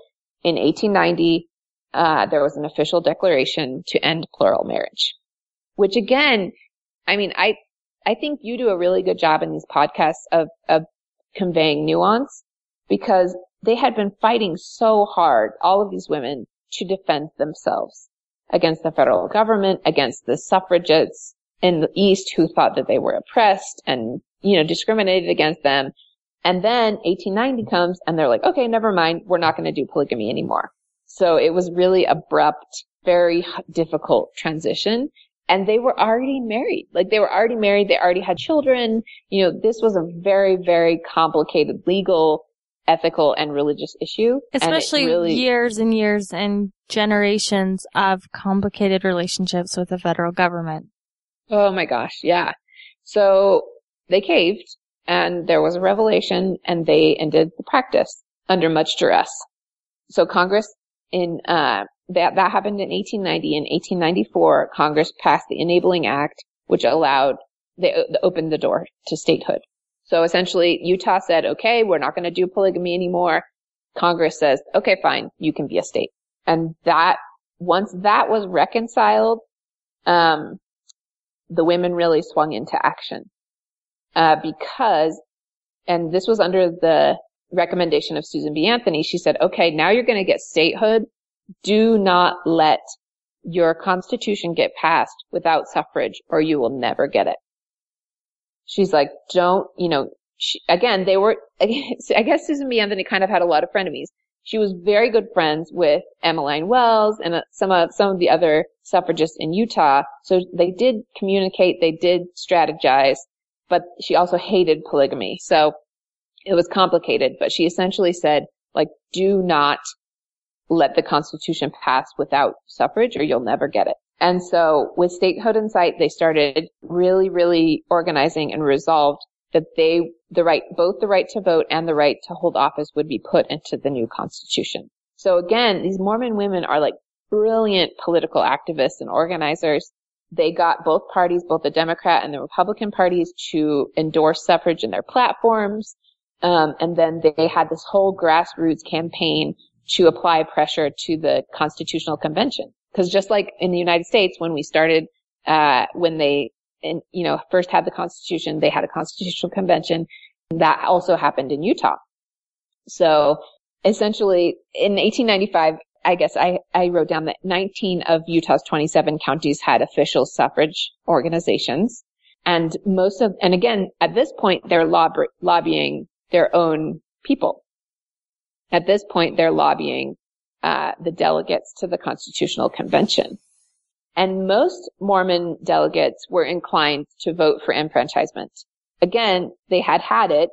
in 1890, uh, there was an official declaration to end plural marriage, which again, I mean, I, I think you do a really good job in these podcasts of, of conveying nuance because they had been fighting so hard, all of these women, to defend themselves against the federal government, against the suffragettes in the East who thought that they were oppressed and, you know, discriminated against them. And then 1890 comes and they're like, okay, never mind. We're not going to do polygamy anymore. So it was really abrupt, very difficult transition. And they were already married. Like they were already married. They already had children. You know, this was a very, very complicated legal, ethical, and religious issue. Especially really, years and years and generations of complicated relationships with the federal government. Oh my gosh. Yeah. So they caved and there was a revelation and they ended the practice under much duress. So Congress in, uh, that, that happened in 1890. In 1894, Congress passed the Enabling Act, which allowed, they opened the door to statehood. So essentially, Utah said, okay, we're not going to do polygamy anymore. Congress says, okay, fine, you can be a state. And that, once that was reconciled, um, the women really swung into action uh, because, and this was under the recommendation of Susan B. Anthony, she said, okay, now you're going to get statehood. Do not let your constitution get passed without suffrage or you will never get it. She's like, don't, you know, she, again, they were, [LAUGHS] I guess Susan B. Anthony kind of had a lot of frenemies. She was very good friends with Emmeline Wells and uh, some of, some of the other suffragists in Utah. So they did communicate, they did strategize, but she also hated polygamy. So it was complicated, but she essentially said, like, do not let the Constitution pass without suffrage or you'll never get it. And so with statehood in sight, they started really, really organizing and resolved that they, the right, both the right to vote and the right to hold office would be put into the new constitution. So again, these Mormon women are like brilliant political activists and organizers they got both parties, both the Democrat and the Republican parties, to endorse suffrage in their platforms. Um, and then they had this whole grassroots campaign to apply pressure to the Constitutional Convention. Because just like in the United States, when we started, uh, when they, in, you know, first had the Constitution, they had a Constitutional Convention. That also happened in Utah. So essentially in 1895, I guess I, I wrote down that 19 of Utah's 27 counties had official suffrage organizations. And most of, and again, at this point, they're lob- lobbying their own people. At this point, they're lobbying uh, the delegates to the Constitutional Convention. And most Mormon delegates were inclined to vote for enfranchisement. Again, they had had it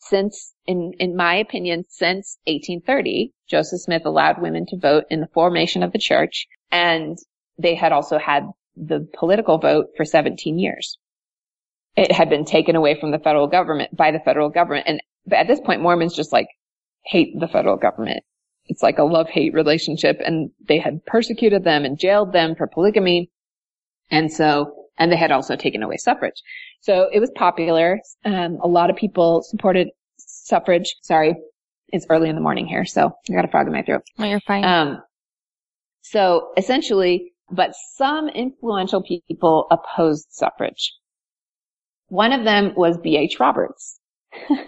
since, in, in my opinion, since 1830. Joseph Smith allowed women to vote in the formation of the church, and they had also had the political vote for 17 years. It had been taken away from the federal government by the federal government. And at this point, Mormons just like hate the federal government. It's like a love-hate relationship and they had persecuted them and jailed them for polygamy. And so, and they had also taken away suffrage. So it was popular. Um, a lot of people supported suffrage. Sorry. It's early in the morning here, so I got a frog in my throat. Oh, you're fine. Um, so essentially, but some influential people opposed suffrage. One of them was B.H. Roberts,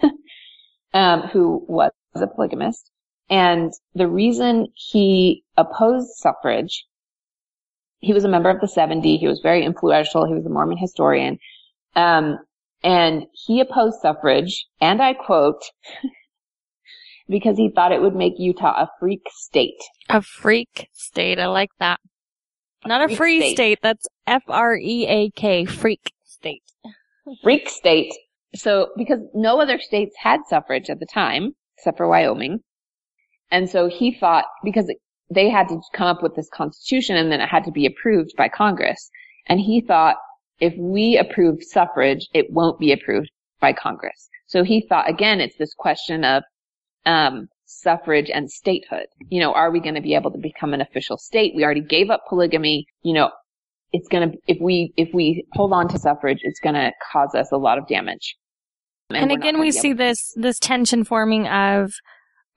[LAUGHS] um, who was a polygamist. And the reason he opposed suffrage, he was a member of the 70. He was very influential. He was a Mormon historian. Um, and he opposed suffrage, and I quote, [LAUGHS] because he thought it would make Utah a freak state. a freak state. I like that. Not a Freak free state. state. That's F R E A K. Freak state. Freak state. So, because no other states had suffrage at the time, except for Wyoming. And so he thought, because they had to come up with this constitution and then it had to be approved by Congress. And he thought, if we approve suffrage, it won't be approved by Congress. So he thought, again, it's this question of, um, suffrage and statehood. You know, are we going to be able to become an official state? We already gave up polygamy. You know, it's going to, if we, if we hold on to suffrage, it's going to cause us a lot of damage. And, we're again, we see this, this tension forming of,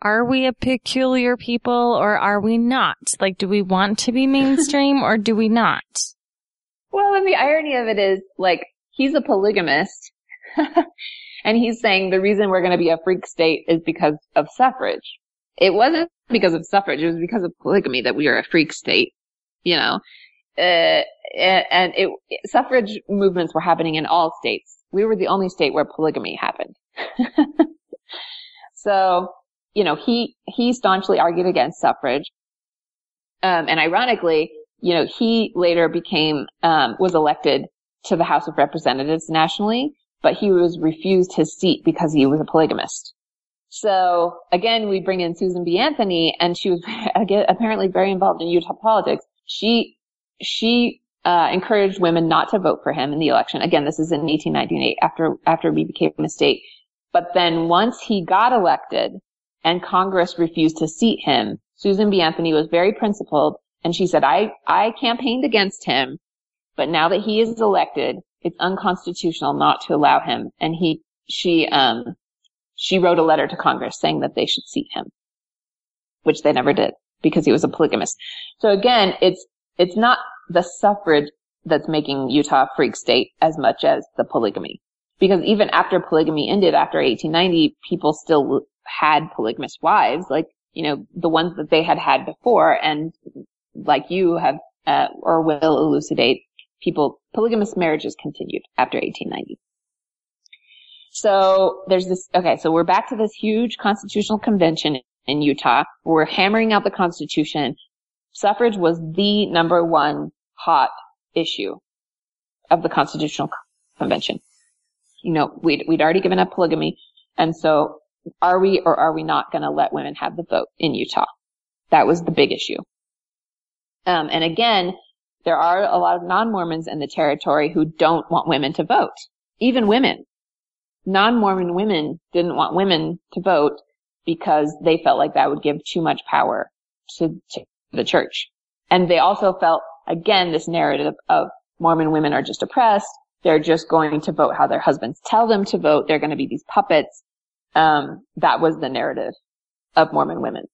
are we a peculiar people or are we not? Like, do we want to be [LAUGHS] mainstream or do we not? Well, and the irony of it is, like, he's a polygamist. [LAUGHS] and he's saying the reason we're going to be a freak state is because of suffrage. It wasn't because of suffrage. It was because of polygamy that we are a freak state, you know. Uh, and it, suffrage movements were happening in all states. We were the only state where polygamy happened. [LAUGHS] so, you know, he, he staunchly argued against suffrage. Um, and ironically, you know, he later became, um, was elected to the House of Representatives nationally, but he was refused his seat because he was a polygamist. So again, we bring in Susan B. Anthony and she was [LAUGHS] apparently very involved in Utah politics. She, she, uh, encouraged women not to vote for him in the election. Again, this is in 1898 after, after we became a state. But then once he got elected and Congress refused to seat him, Susan B. Anthony was very principled and she said, I, I campaigned against him, but now that he is elected, it's unconstitutional not to allow him. And he, she, um, she wrote a letter to Congress saying that they should seat him, which they never did because he was a polygamist. So again, it's, it's not the suffrage that's making Utah a freak state as much as the polygamy. Because even after polygamy ended after 1890, people still had polygamous wives, like, you know, the ones that they had had before. And like you have, uh, or will elucidate, people, polygamous marriages continued after 1890. So there's this, okay, so we're back to this huge constitutional convention in Utah. We're hammering out the constitution. Suffrage was the number one hot issue of the constitutional convention. You know, we'd, we'd already given up polygamy. And so are we or are we not going to let women have the vote in Utah? That was the big issue. Um, and again, there are a lot of non-Mormons in the territory who don't want women to vote. Even women. Non-Mormon women didn't want women to vote because they felt like that would give too much power to, to the church. And they also felt, again, this narrative of Mormon women are just oppressed. They're just going to vote how their husbands tell them to vote. They're going to be these puppets. Um, that was the narrative of Mormon women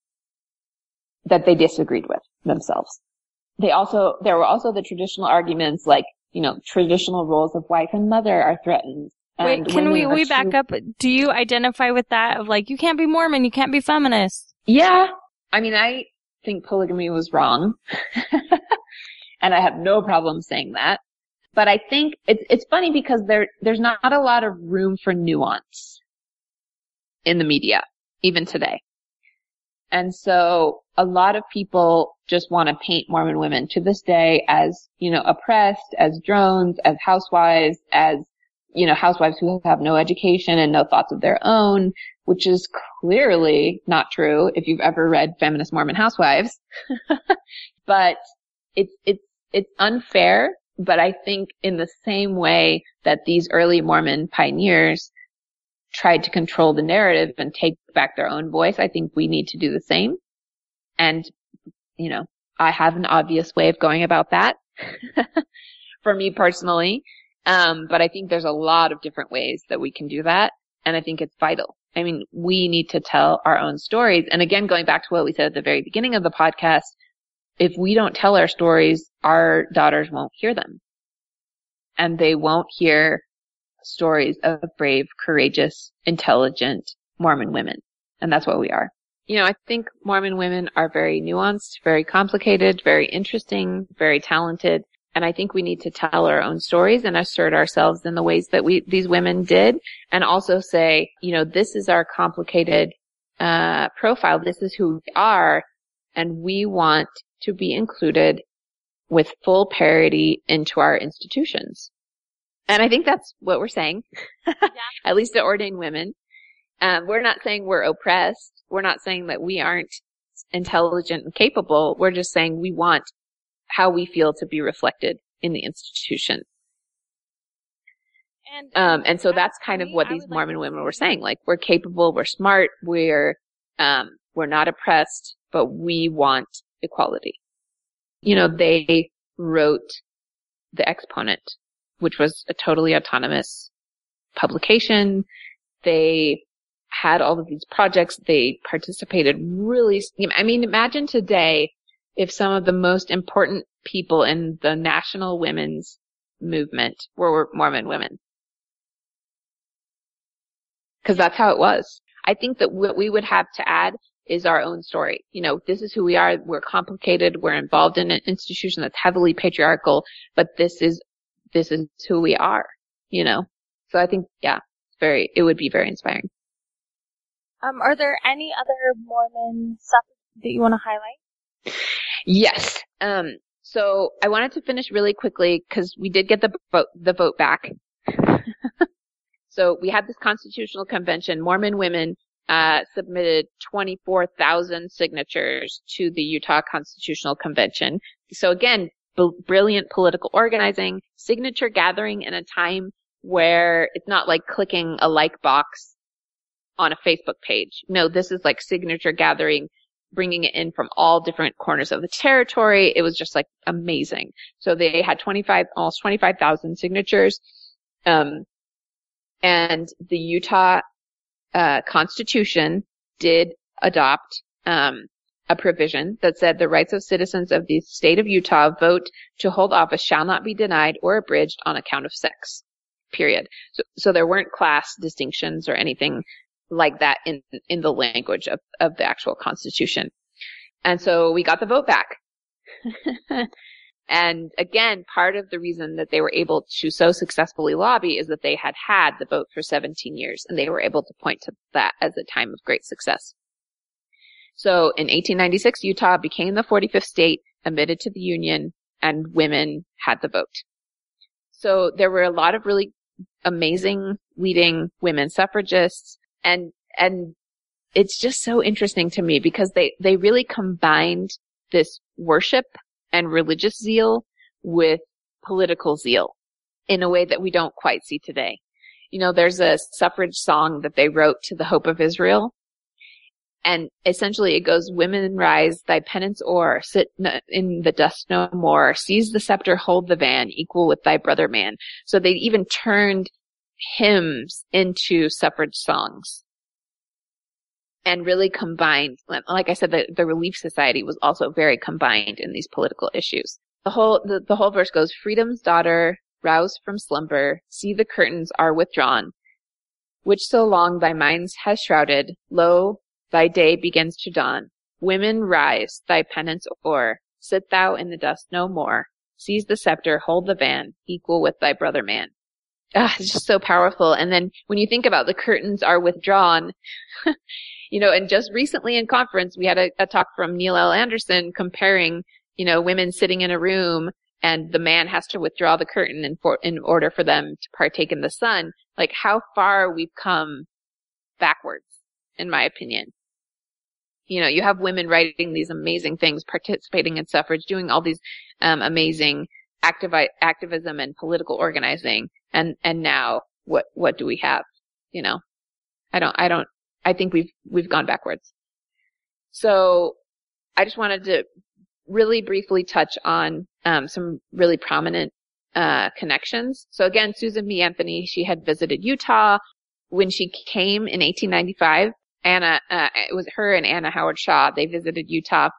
that they disagreed with themselves. They also, there were also the traditional arguments like, you know, traditional roles of wife and mother are threatened. Wait, can we we back up? Do you identify with that of like you can't be Mormon, you can't be feminist? Yeah. I mean, I think polygamy was wrong. [LAUGHS] and I have no problem saying that. But I think it's it's funny because there there's not a lot of room for nuance in the media, even today. And so a lot of people just want to paint Mormon women to this day as, you know, oppressed, as drones, as housewives, as, you know, housewives who have no education and no thoughts of their own, which is clearly not true if you've ever read feminist Mormon housewives. [LAUGHS] but it's, it's, it's unfair. But I think in the same way that these early Mormon pioneers tried to control the narrative and take back their own voice, I think we need to do the same. And, you know, I have an obvious way of going about that [LAUGHS] for me personally. Um, but I think there's a lot of different ways that we can do that. And I think it's vital. I mean, we need to tell our own stories. And again, going back to what we said at the very beginning of the podcast, if we don't tell our stories, our daughters won't hear them. And they won't hear stories of brave, courageous, intelligent Mormon women. And that's what we are. You know, I think Mormon women are very nuanced, very complicated, very interesting, very talented. And I think we need to tell our own stories and assert ourselves in the ways that we, these women did. And also say, you know, this is our complicated, uh, profile. This is who we are. And we want to be included with full parity into our institutions. And I think that's what we're saying, yeah. [LAUGHS] at least to ordained women. Um, we're not saying we're oppressed. We're not saying that we aren't intelligent and capable. We're just saying we want how we feel to be reflected in the institution. And, um, and so that's kind of what these Mormon like women were saying. Like, we're capable, we're smart, we're, um, we're not oppressed, but we want equality. You know, they wrote the exponent which was a totally autonomous publication. They had all of these projects. They participated really, I mean, imagine today if some of the most important people in the national women's movement were Mormon women. Cause that's how it was. I think that what we would have to add is our own story. You know, this is who we are. We're complicated. We're involved in an institution that's heavily patriarchal, but this is this is who we are, you know? So I think, yeah, very, it would be very inspiring. Um, are there any other Mormon stuff that you want to highlight? Yes. Um, so I wanted to finish really quickly because we did get the vote, the vote back. [LAUGHS] so we had this constitutional convention. Mormon women uh, submitted 24,000 signatures to the Utah Constitutional Convention. So again, brilliant political organizing, signature gathering in a time where it's not like clicking a like box on a Facebook page. No, this is like signature gathering, bringing it in from all different corners of the territory. It was just like amazing. So they had 25, almost 25,000 signatures. Um, and the Utah, uh, constitution did adopt, um, a provision that said the rights of citizens of the state of Utah vote to hold office shall not be denied or abridged on account of sex. Period. So, so there weren't class distinctions or anything like that in, in the language of, of the actual constitution. And so we got the vote back. [LAUGHS] and again, part of the reason that they were able to so successfully lobby is that they had had the vote for 17 years and they were able to point to that as a time of great success. So in 1896, Utah became the 45th state, admitted to the Union, and women had the vote. So there were a lot of really amazing leading women suffragists and, and it's just so interesting to me because they, they really combined this worship and religious zeal with political zeal in a way that we don't quite see today. You know, there's a suffrage song that they wrote to the Hope of Israel and essentially it goes, women rise, thy penance o'er, sit in the dust no more, seize the scepter, hold the van, equal with thy brother man. So they even turned hymns into suffrage songs and really combined, like I said, the, the Relief Society was also very combined in these political issues. The whole, the, the whole verse goes, freedom's daughter, rouse from slumber, see the curtains are withdrawn, which so long thy minds has shrouded, lo, thy day begins to dawn. Women, rise, thy penance o'er, sit thou in the dust no more, seize the scepter, hold the van, equal with thy brother man. Ah, it's just so powerful. And then when you think about the curtains are withdrawn, [LAUGHS] you know, and just recently in conference, we had a, a talk from Neil L. Andersen comparing, you know, women sitting in a room and the man has to withdraw the curtain in, for, in order for them to partake in the sun. Like how far we've come backwards, in my opinion. You know, you have women writing these amazing things, participating in suffrage, doing all these um, amazing activi- activism and political organizing, and and now what what do we have? You know, I don't I don't I think we've we've gone backwards. So I just wanted to really briefly touch on um, some really prominent uh, connections. So again, Susan B. Anthony, she had visited Utah when she came in 1895. Anna, uh, it was her and Anna Howard Shaw. They visited Utah,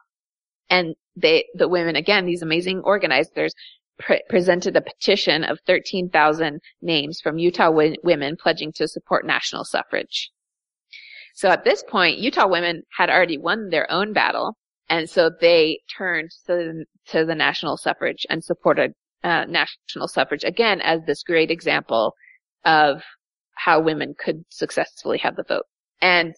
and they, the women, again, these amazing organizers, pre- presented a petition of 13,000 names from Utah women pledging to support national suffrage. So at this point, Utah women had already won their own battle, and so they turned to the, to the national suffrage and supported uh, national suffrage again as this great example of how women could successfully have the vote. And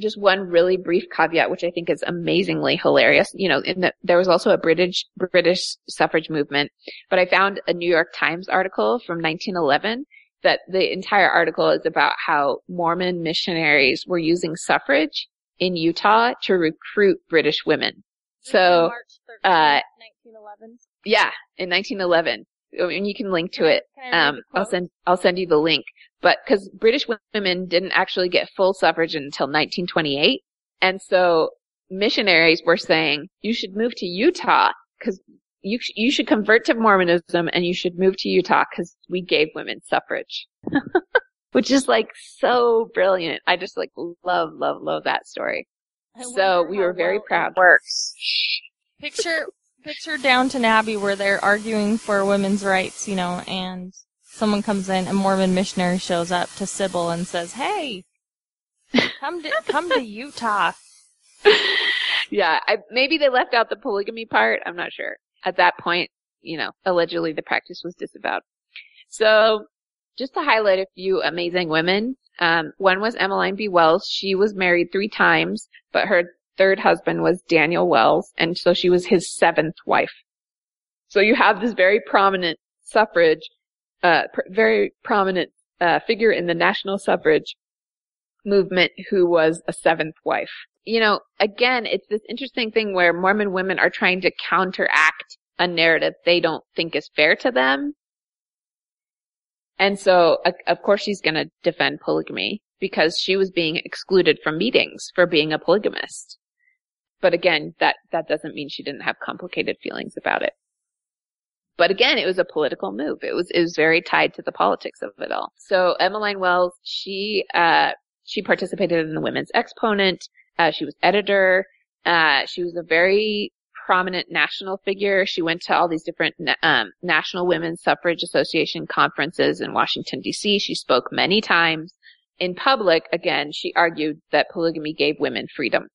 just one really brief caveat, which I think is amazingly hilarious. You know, the, there was also a British British suffrage movement, but I found a New York Times article from 1911 that the entire article is about how Mormon missionaries were using suffrage in Utah to recruit British women. So, uh, 1911. Yeah, in 1911. And you can link to it. Um, I'll send, I'll send you the link. But cause British women didn't actually get full suffrage until 1928. And so missionaries were saying, you should move to Utah cause you, you should convert to Mormonism and you should move to Utah cause we gave women suffrage. [LAUGHS] Which is like so brilliant. I just like love, love, love that story. So we were very well proud. Works. Picture picture Downton Abbey where they're arguing for women's rights, you know, and someone comes in, a Mormon missionary shows up to Sybil and says, "Hey, come to come to Utah." [LAUGHS] yeah, I, maybe they left out the polygamy part. I'm not sure. At that point, you know, allegedly the practice was disavowed. So, just to highlight a few amazing women. Um, one was Emmeline B. Wells. She was married three times, but her third husband was Daniel Wells, and so she was his seventh wife. So you have this very prominent suffrage, uh, pr- very prominent uh, figure in the national suffrage movement who was a seventh wife. You know, again, it's this interesting thing where Mormon women are trying to counteract a narrative they don't think is fair to them. And so, of course, she's going to defend polygamy because she was being excluded from meetings for being a polygamist. But again, that, that doesn't mean she didn't have complicated feelings about it. But again, it was a political move. It was, it was very tied to the politics of it all. So Emmeline Wells, she, uh, she participated in the Women's Exponent. Uh, she was editor. Uh, she was a very prominent national figure. She went to all these different um, National Women's Suffrage Association conferences in Washington D.C. She spoke many times. In public, again, she argued that polygamy gave women freedom.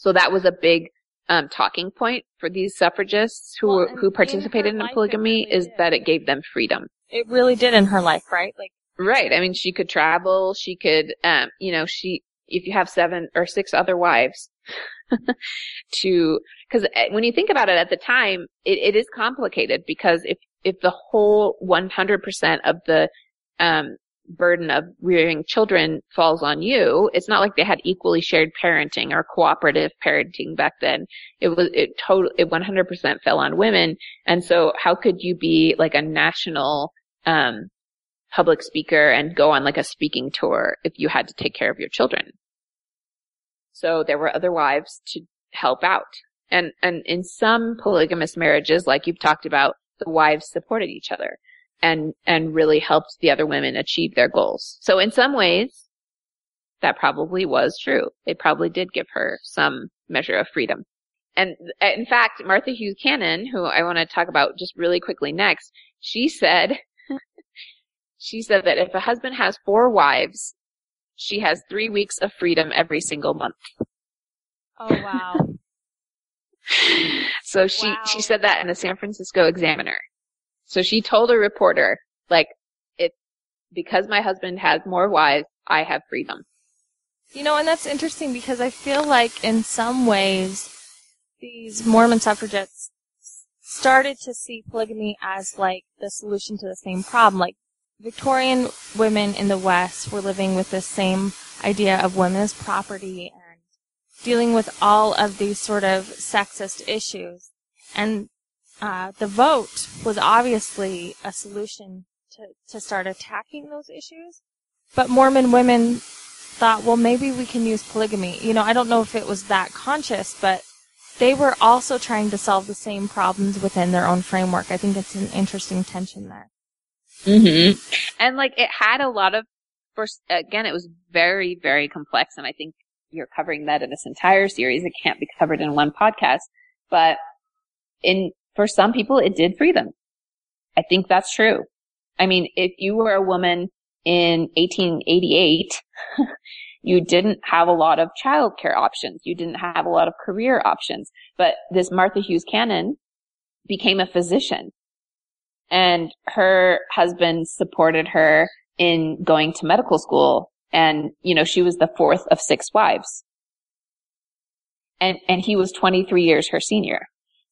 So that was a big um, talking point for these suffragists who Well, who participated in in her life, it polygamy really is did. that it gave them freedom. It really did in her life, right? Like, Right. I mean, she could travel. She could, um, you know, she, if you have seven or six other wives [LAUGHS] to, cause uh, when you think about it at the time, it, it is complicated because if, if the whole 100% of the, um, burden of rearing children falls on you, it's not like they had equally shared parenting or cooperative parenting back then. It was, it total, it 100% fell on women. And so how could you be like a national, um, public speaker and go on like a speaking tour if you had to take care of your children. So there were other wives to help out. And, and in some polygamous marriages, like you've talked about, the wives supported each other and, and really helped the other women achieve their goals. So in some ways, that probably was true. They probably did give her some measure of freedom. and uh, in fact, Martha Hughes Cannon, who I want to talk about just really quickly next, she said, [LAUGHS] she said that if a husband has four wives, she has three weeks of freedom every single month. Oh wow. [LAUGHS] So she, Wow. she said that in the San Francisco Examiner. So she told a reporter, like, it, because my husband has more wives, I have freedom. You know, and that's interesting because I feel like in some ways these Mormon suffragettes started to see polygamy as like the solution to the same problem. Like Victorian women in the West were living with the same idea of women as property and dealing with all of these sort of sexist issues. And uh, the vote was obviously a solution to, to start attacking those issues. But Mormon women thought, well, maybe we can use polygamy. You know, I don't know if it was that conscious, but they were also trying to solve the same problems within their own framework. I think it's an interesting tension there. Mm-hmm. And like it had a lot of, first, again, it was very, very complex. And I think you're covering that in this entire series. It can't be covered in one podcast, but in, for some people, it did free them. I think that's true. I mean, if you were a woman in 1888, [LAUGHS] you didn't have a lot of childcare options. You didn't have a lot of career options. But this Martha Hughes Cannon became a physician and her husband supported her in going to medical school. And, you know, she was the fourth of six wives. And, and he was 23 years her senior.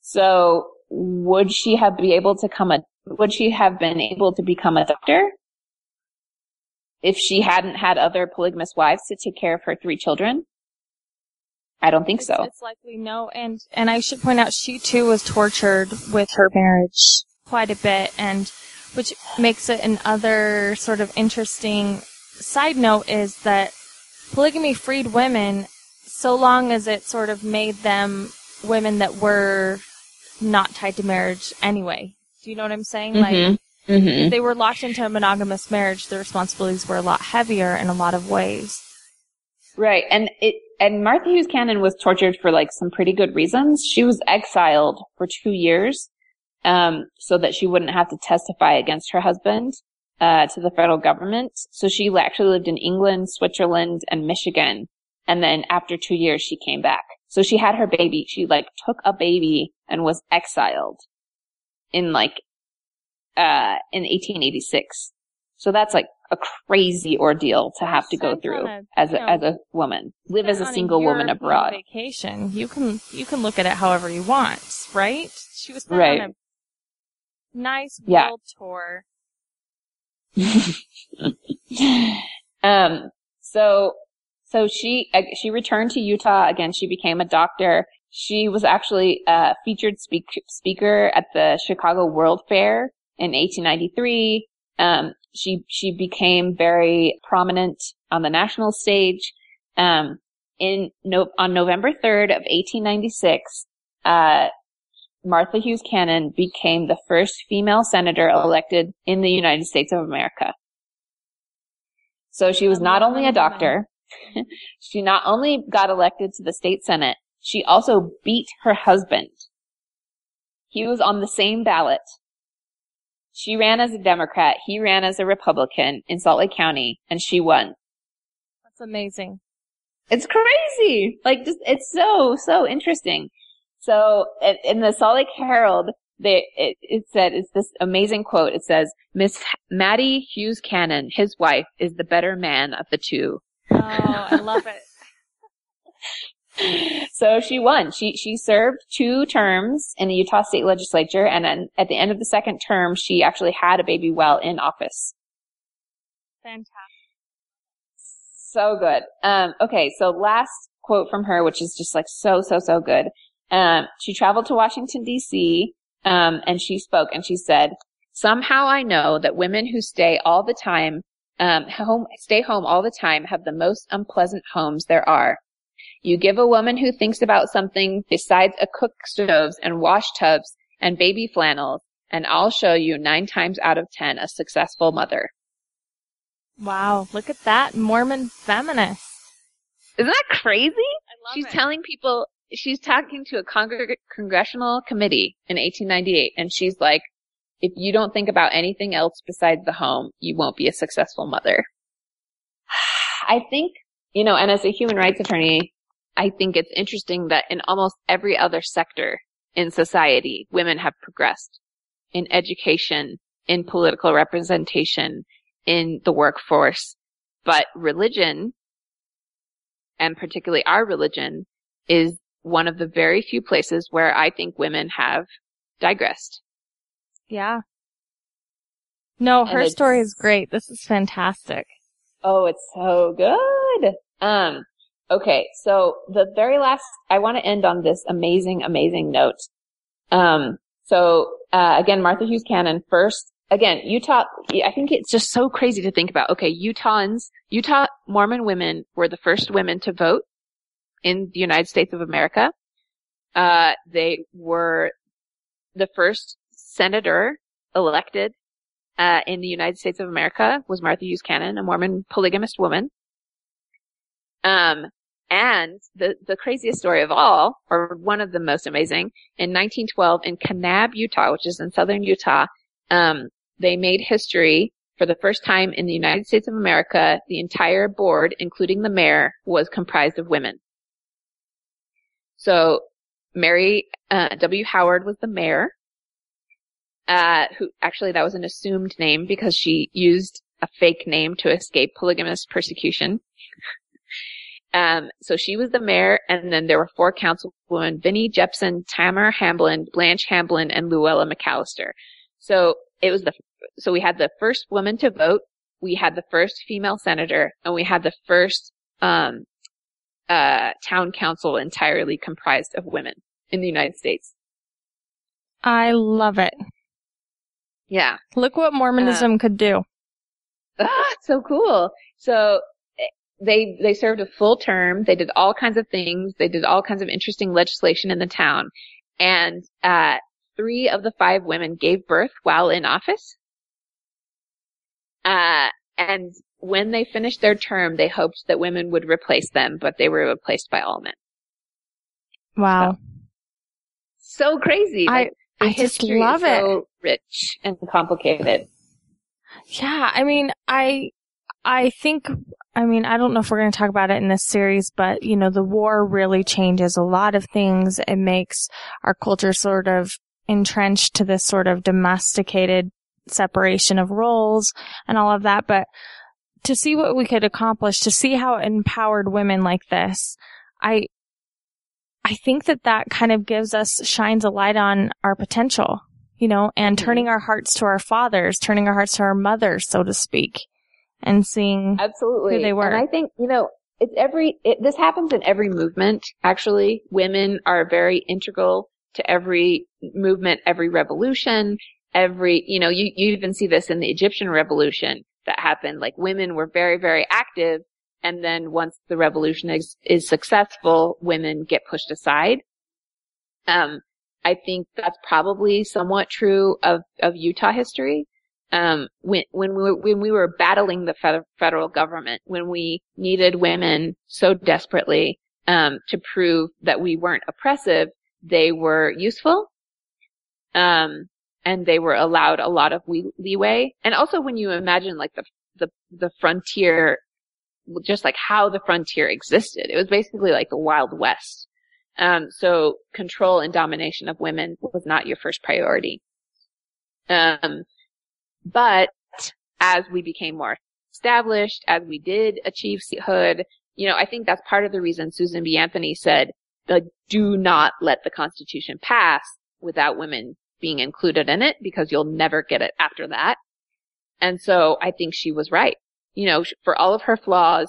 So would she have be able to come a, would she have been able to become a doctor? If she hadn't had other polygamous wives to take care of her three children? I don't think It's, so. it's likely no. And, and I should point out she too was tortured with her marriage quite a bit and which makes it another sort of interesting side note is that polygamy freed women so long as it sort of made them women that were not tied to marriage anyway. Do you know what I'm saying? Like Mhm. Mm-hmm. if they were locked into a monogamous marriage, the responsibilities were a lot heavier in a lot of ways. Right. And it, and Martha Hughes Cannon was tortured for like some pretty good reasons. She was exiled for two years, um, so that she wouldn't have to testify against her husband, uh, to the federal government. So she actually lived in England, Switzerland, and Michigan. And then after two years, she came back. So she had her baby. She like took a baby and was exiled in like, uh, in 1886. So that's like a crazy ordeal to have to go through a, as a, know, as a woman. Live as a single woman abroad. Vacation. You can you can look at it however you want, right? She was Right. on a nice Yeah. world tour. [LAUGHS] um, so, so she, she returned to Utah again. She became a doctor. She was actually a featured speak, speaker at the Chicago World Fair in 1893. Um, she, she became very prominent on the national stage. Um, in no, on November 3rd of 1896, uh, Martha Hughes Cannon became the first female senator elected in the United States of America. So she was not only a doctor, [LAUGHS] she not only got elected to the state senate, she also beat her husband. He was on the same ballot. She ran as a Democrat, he ran as a Republican in Salt Lake County, and she won. That's amazing. It's crazy. Like just, it's so, so interesting. So in- the Salt Lake Herald, they, it, it said, it's this amazing quote. It says, Miss Mattie Hughes Cannon, his wife, is the better man of the two. Oh, I love it. [LAUGHS] So she won. She, she served two terms in the Utah state legislature. And then at the end of the second term, she actually had a baby while in office. Fantastic. So good. Um, okay, so last quote from her, which is just like so, so, so good. Um, she traveled to Washington DC, um, and she spoke and she said, somehow I know that women who stay all the time, um, home, stay home all the time have the most unpleasant homes there are. You give a woman who thinks about something besides a cook stoves and wash tubs and baby flannels, and I'll show you nine times out of ten a successful mother. Wow, look at that Mormon feminist. Isn't that crazy? I love She's it. telling people she's talking to a congreg- congressional committee in 1898 and she's like, if you don't think about anything else besides the home, you won't be a successful mother. [SIGHS] I think, you know, and as a human rights attorney, I think it's interesting that in almost every other sector in society, women have progressed in education, in political representation, in the workforce. But religion, and particularly our religion, is one of the very few places where I think women have digressed. Yeah. No, her it's- story is great. This is fantastic. Oh, it's so good. Um, okay. So the very last, I want to end on this amazing, amazing note. Um, so, uh, again, Martha Hughes Cannon first, again, Utah, I think it's just so crazy to think about. Okay. Utahns, Utah Mormon women were the first women to vote in the United States of America. Uh, they were the first senator elected uh, in the United States of America was Martha Hughes Cannon, a Mormon polygamist woman. Um, and the, the craziest story of all, or one of the most amazing, in 1912 in Kanab, Utah, which is in southern Utah, um, they made history for the first time in the United States of America. The entire board, including the mayor, was comprised of women. So Mary uh, W. Howard was the mayor uh, who actually that was an assumed name because she used a fake name to escape polygamous persecution. um, so she was the mayor, and then there were four councilwomen: Vinnie Jepson, Tamara Hamblin, Blanche Hamblin, and Luella McAllister. So it was the so we had the first woman to vote, we had the first female senator, and we had the first um, uh, town council entirely comprised of women in the United States. I love it. Yeah. Look what Mormonism could do. ah, so cool. So eh, they they served a full term. They did all kinds of things. They did all kinds of interesting legislation in the town, and uh, three of the five women gave birth while in office. Uh, and when they finished their term, they hoped that women would replace them, but they were replaced by all men. Wow. So crazy. I- Like, I just love it. So rich and complicated. Yeah, I mean, I, I think, I mean, I don't know if we're going to talk about it in this series, but you know, the war really changes a lot of things. It makes our culture sort of entrenched to this sort of domesticated separation of roles and all of that. But to see what we could accomplish, to see how it empowered women like this, I, I think that that kind of gives us, shines a light on our potential you know, and Mhm. turning our hearts to our fathers, turning our hearts to our mothers, so to speak, and seeing Absolutely. who they were. And I think, you know, it's every, it, this happens in every movement, actually. Women are very integral to every movement, every revolution, every, you know, you, you even see this in the Egyptian revolution that happened. Like women were very, very active. And then once the revolution is, is successful, women get pushed aside. Um, I think that's probably somewhat true of, of Utah history um, when when we were, when we were battling the federal government, when we needed women so desperately um, to prove that we weren't oppressive, they were useful, um, and they were allowed a lot of leeway. And also, when you imagine like the the the frontier, just like how the frontier existed, it was basically like the Wild West. Um, so control and domination of women was not your first priority. Um, but as we became more established, as we did achieve statehood, you know, I think that's part of the reason Susan B. Anthony said, like, do not let the Constitution pass without women being included in it because you'll never get it after that. And so I think she was right. You know, for all of her flaws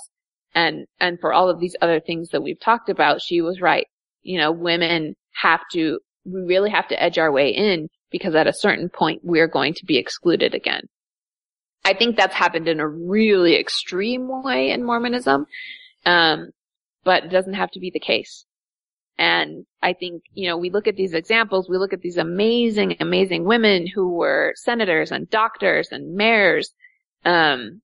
and, and for all of these other things that we've talked about, she was right. You know, women have to, we really have to edge our way in because at a certain point we're going to be excluded again. I think that's happened in a really extreme way in Mormonism. Um, but it doesn't have to be the case. And I think, you know, we look at these examples, we look at these amazing, amazing women who were senators and doctors and mayors, um,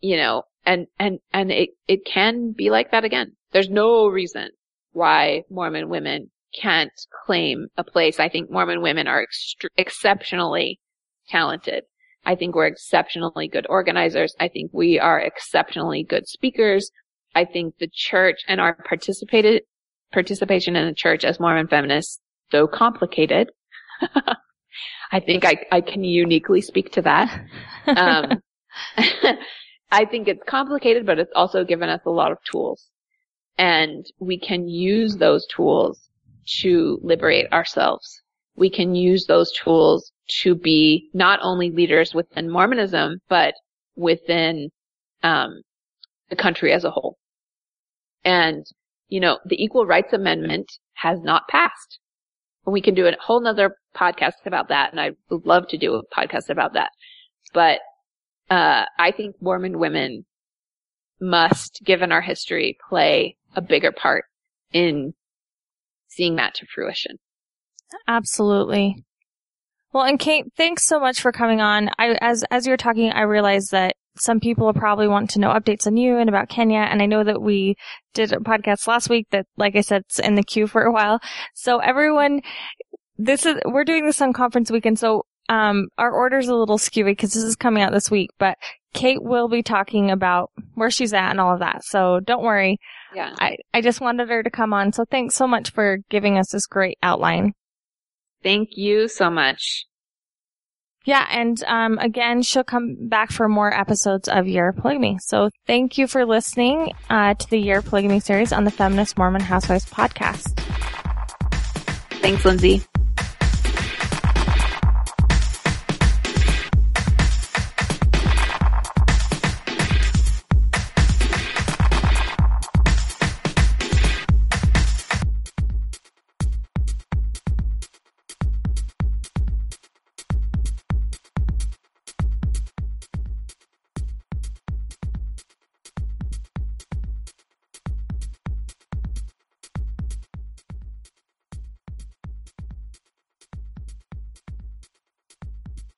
you know, and, and, and it, it can be like that again. There's no reason why Mormon women can't claim a place. I think Mormon women are ext- exceptionally talented. I think we're exceptionally good organizers. I think we are exceptionally good speakers. I think the church and our participated participation in the church as Mormon feminists, though complicated, [LAUGHS] I think I, I can uniquely speak to that. [LAUGHS] Um, [LAUGHS] I think it's complicated, but it's also given us a lot of tools and we can use those tools to liberate ourselves. We can use those tools to be not only leaders within Mormonism, but within um, the country as a whole. And, you know, the Equal Rights Amendment has not passed. We can do a whole nother podcast about that, and I would love to do a podcast about that. But uh, I think Mormon women must, given our history, play a bigger part in seeing that to fruition. Absolutely. Well, and Kate, thanks so much for coming on. I, as, as you were talking, I realized that some people probably want to know updates on you and about Kenya. And I know that we did a podcast last week that, like I said, it's in the queue for a while. So everyone, this is, we're doing this on conference weekend. So, um, our order's a little skewy because this is coming out this week, but Kate will be talking about where she's at and all of that. So don't worry. Yeah. I, I just wanted her to come on. So thanks so much for giving us this great outline. Thank you so much. Yeah, and um, again, she'll come back for more episodes of Year of Polygamy. So thank you for listening uh, to the Year of Polygamy series on the Feminist Mormon Housewives podcast. Thanks, Lindsay.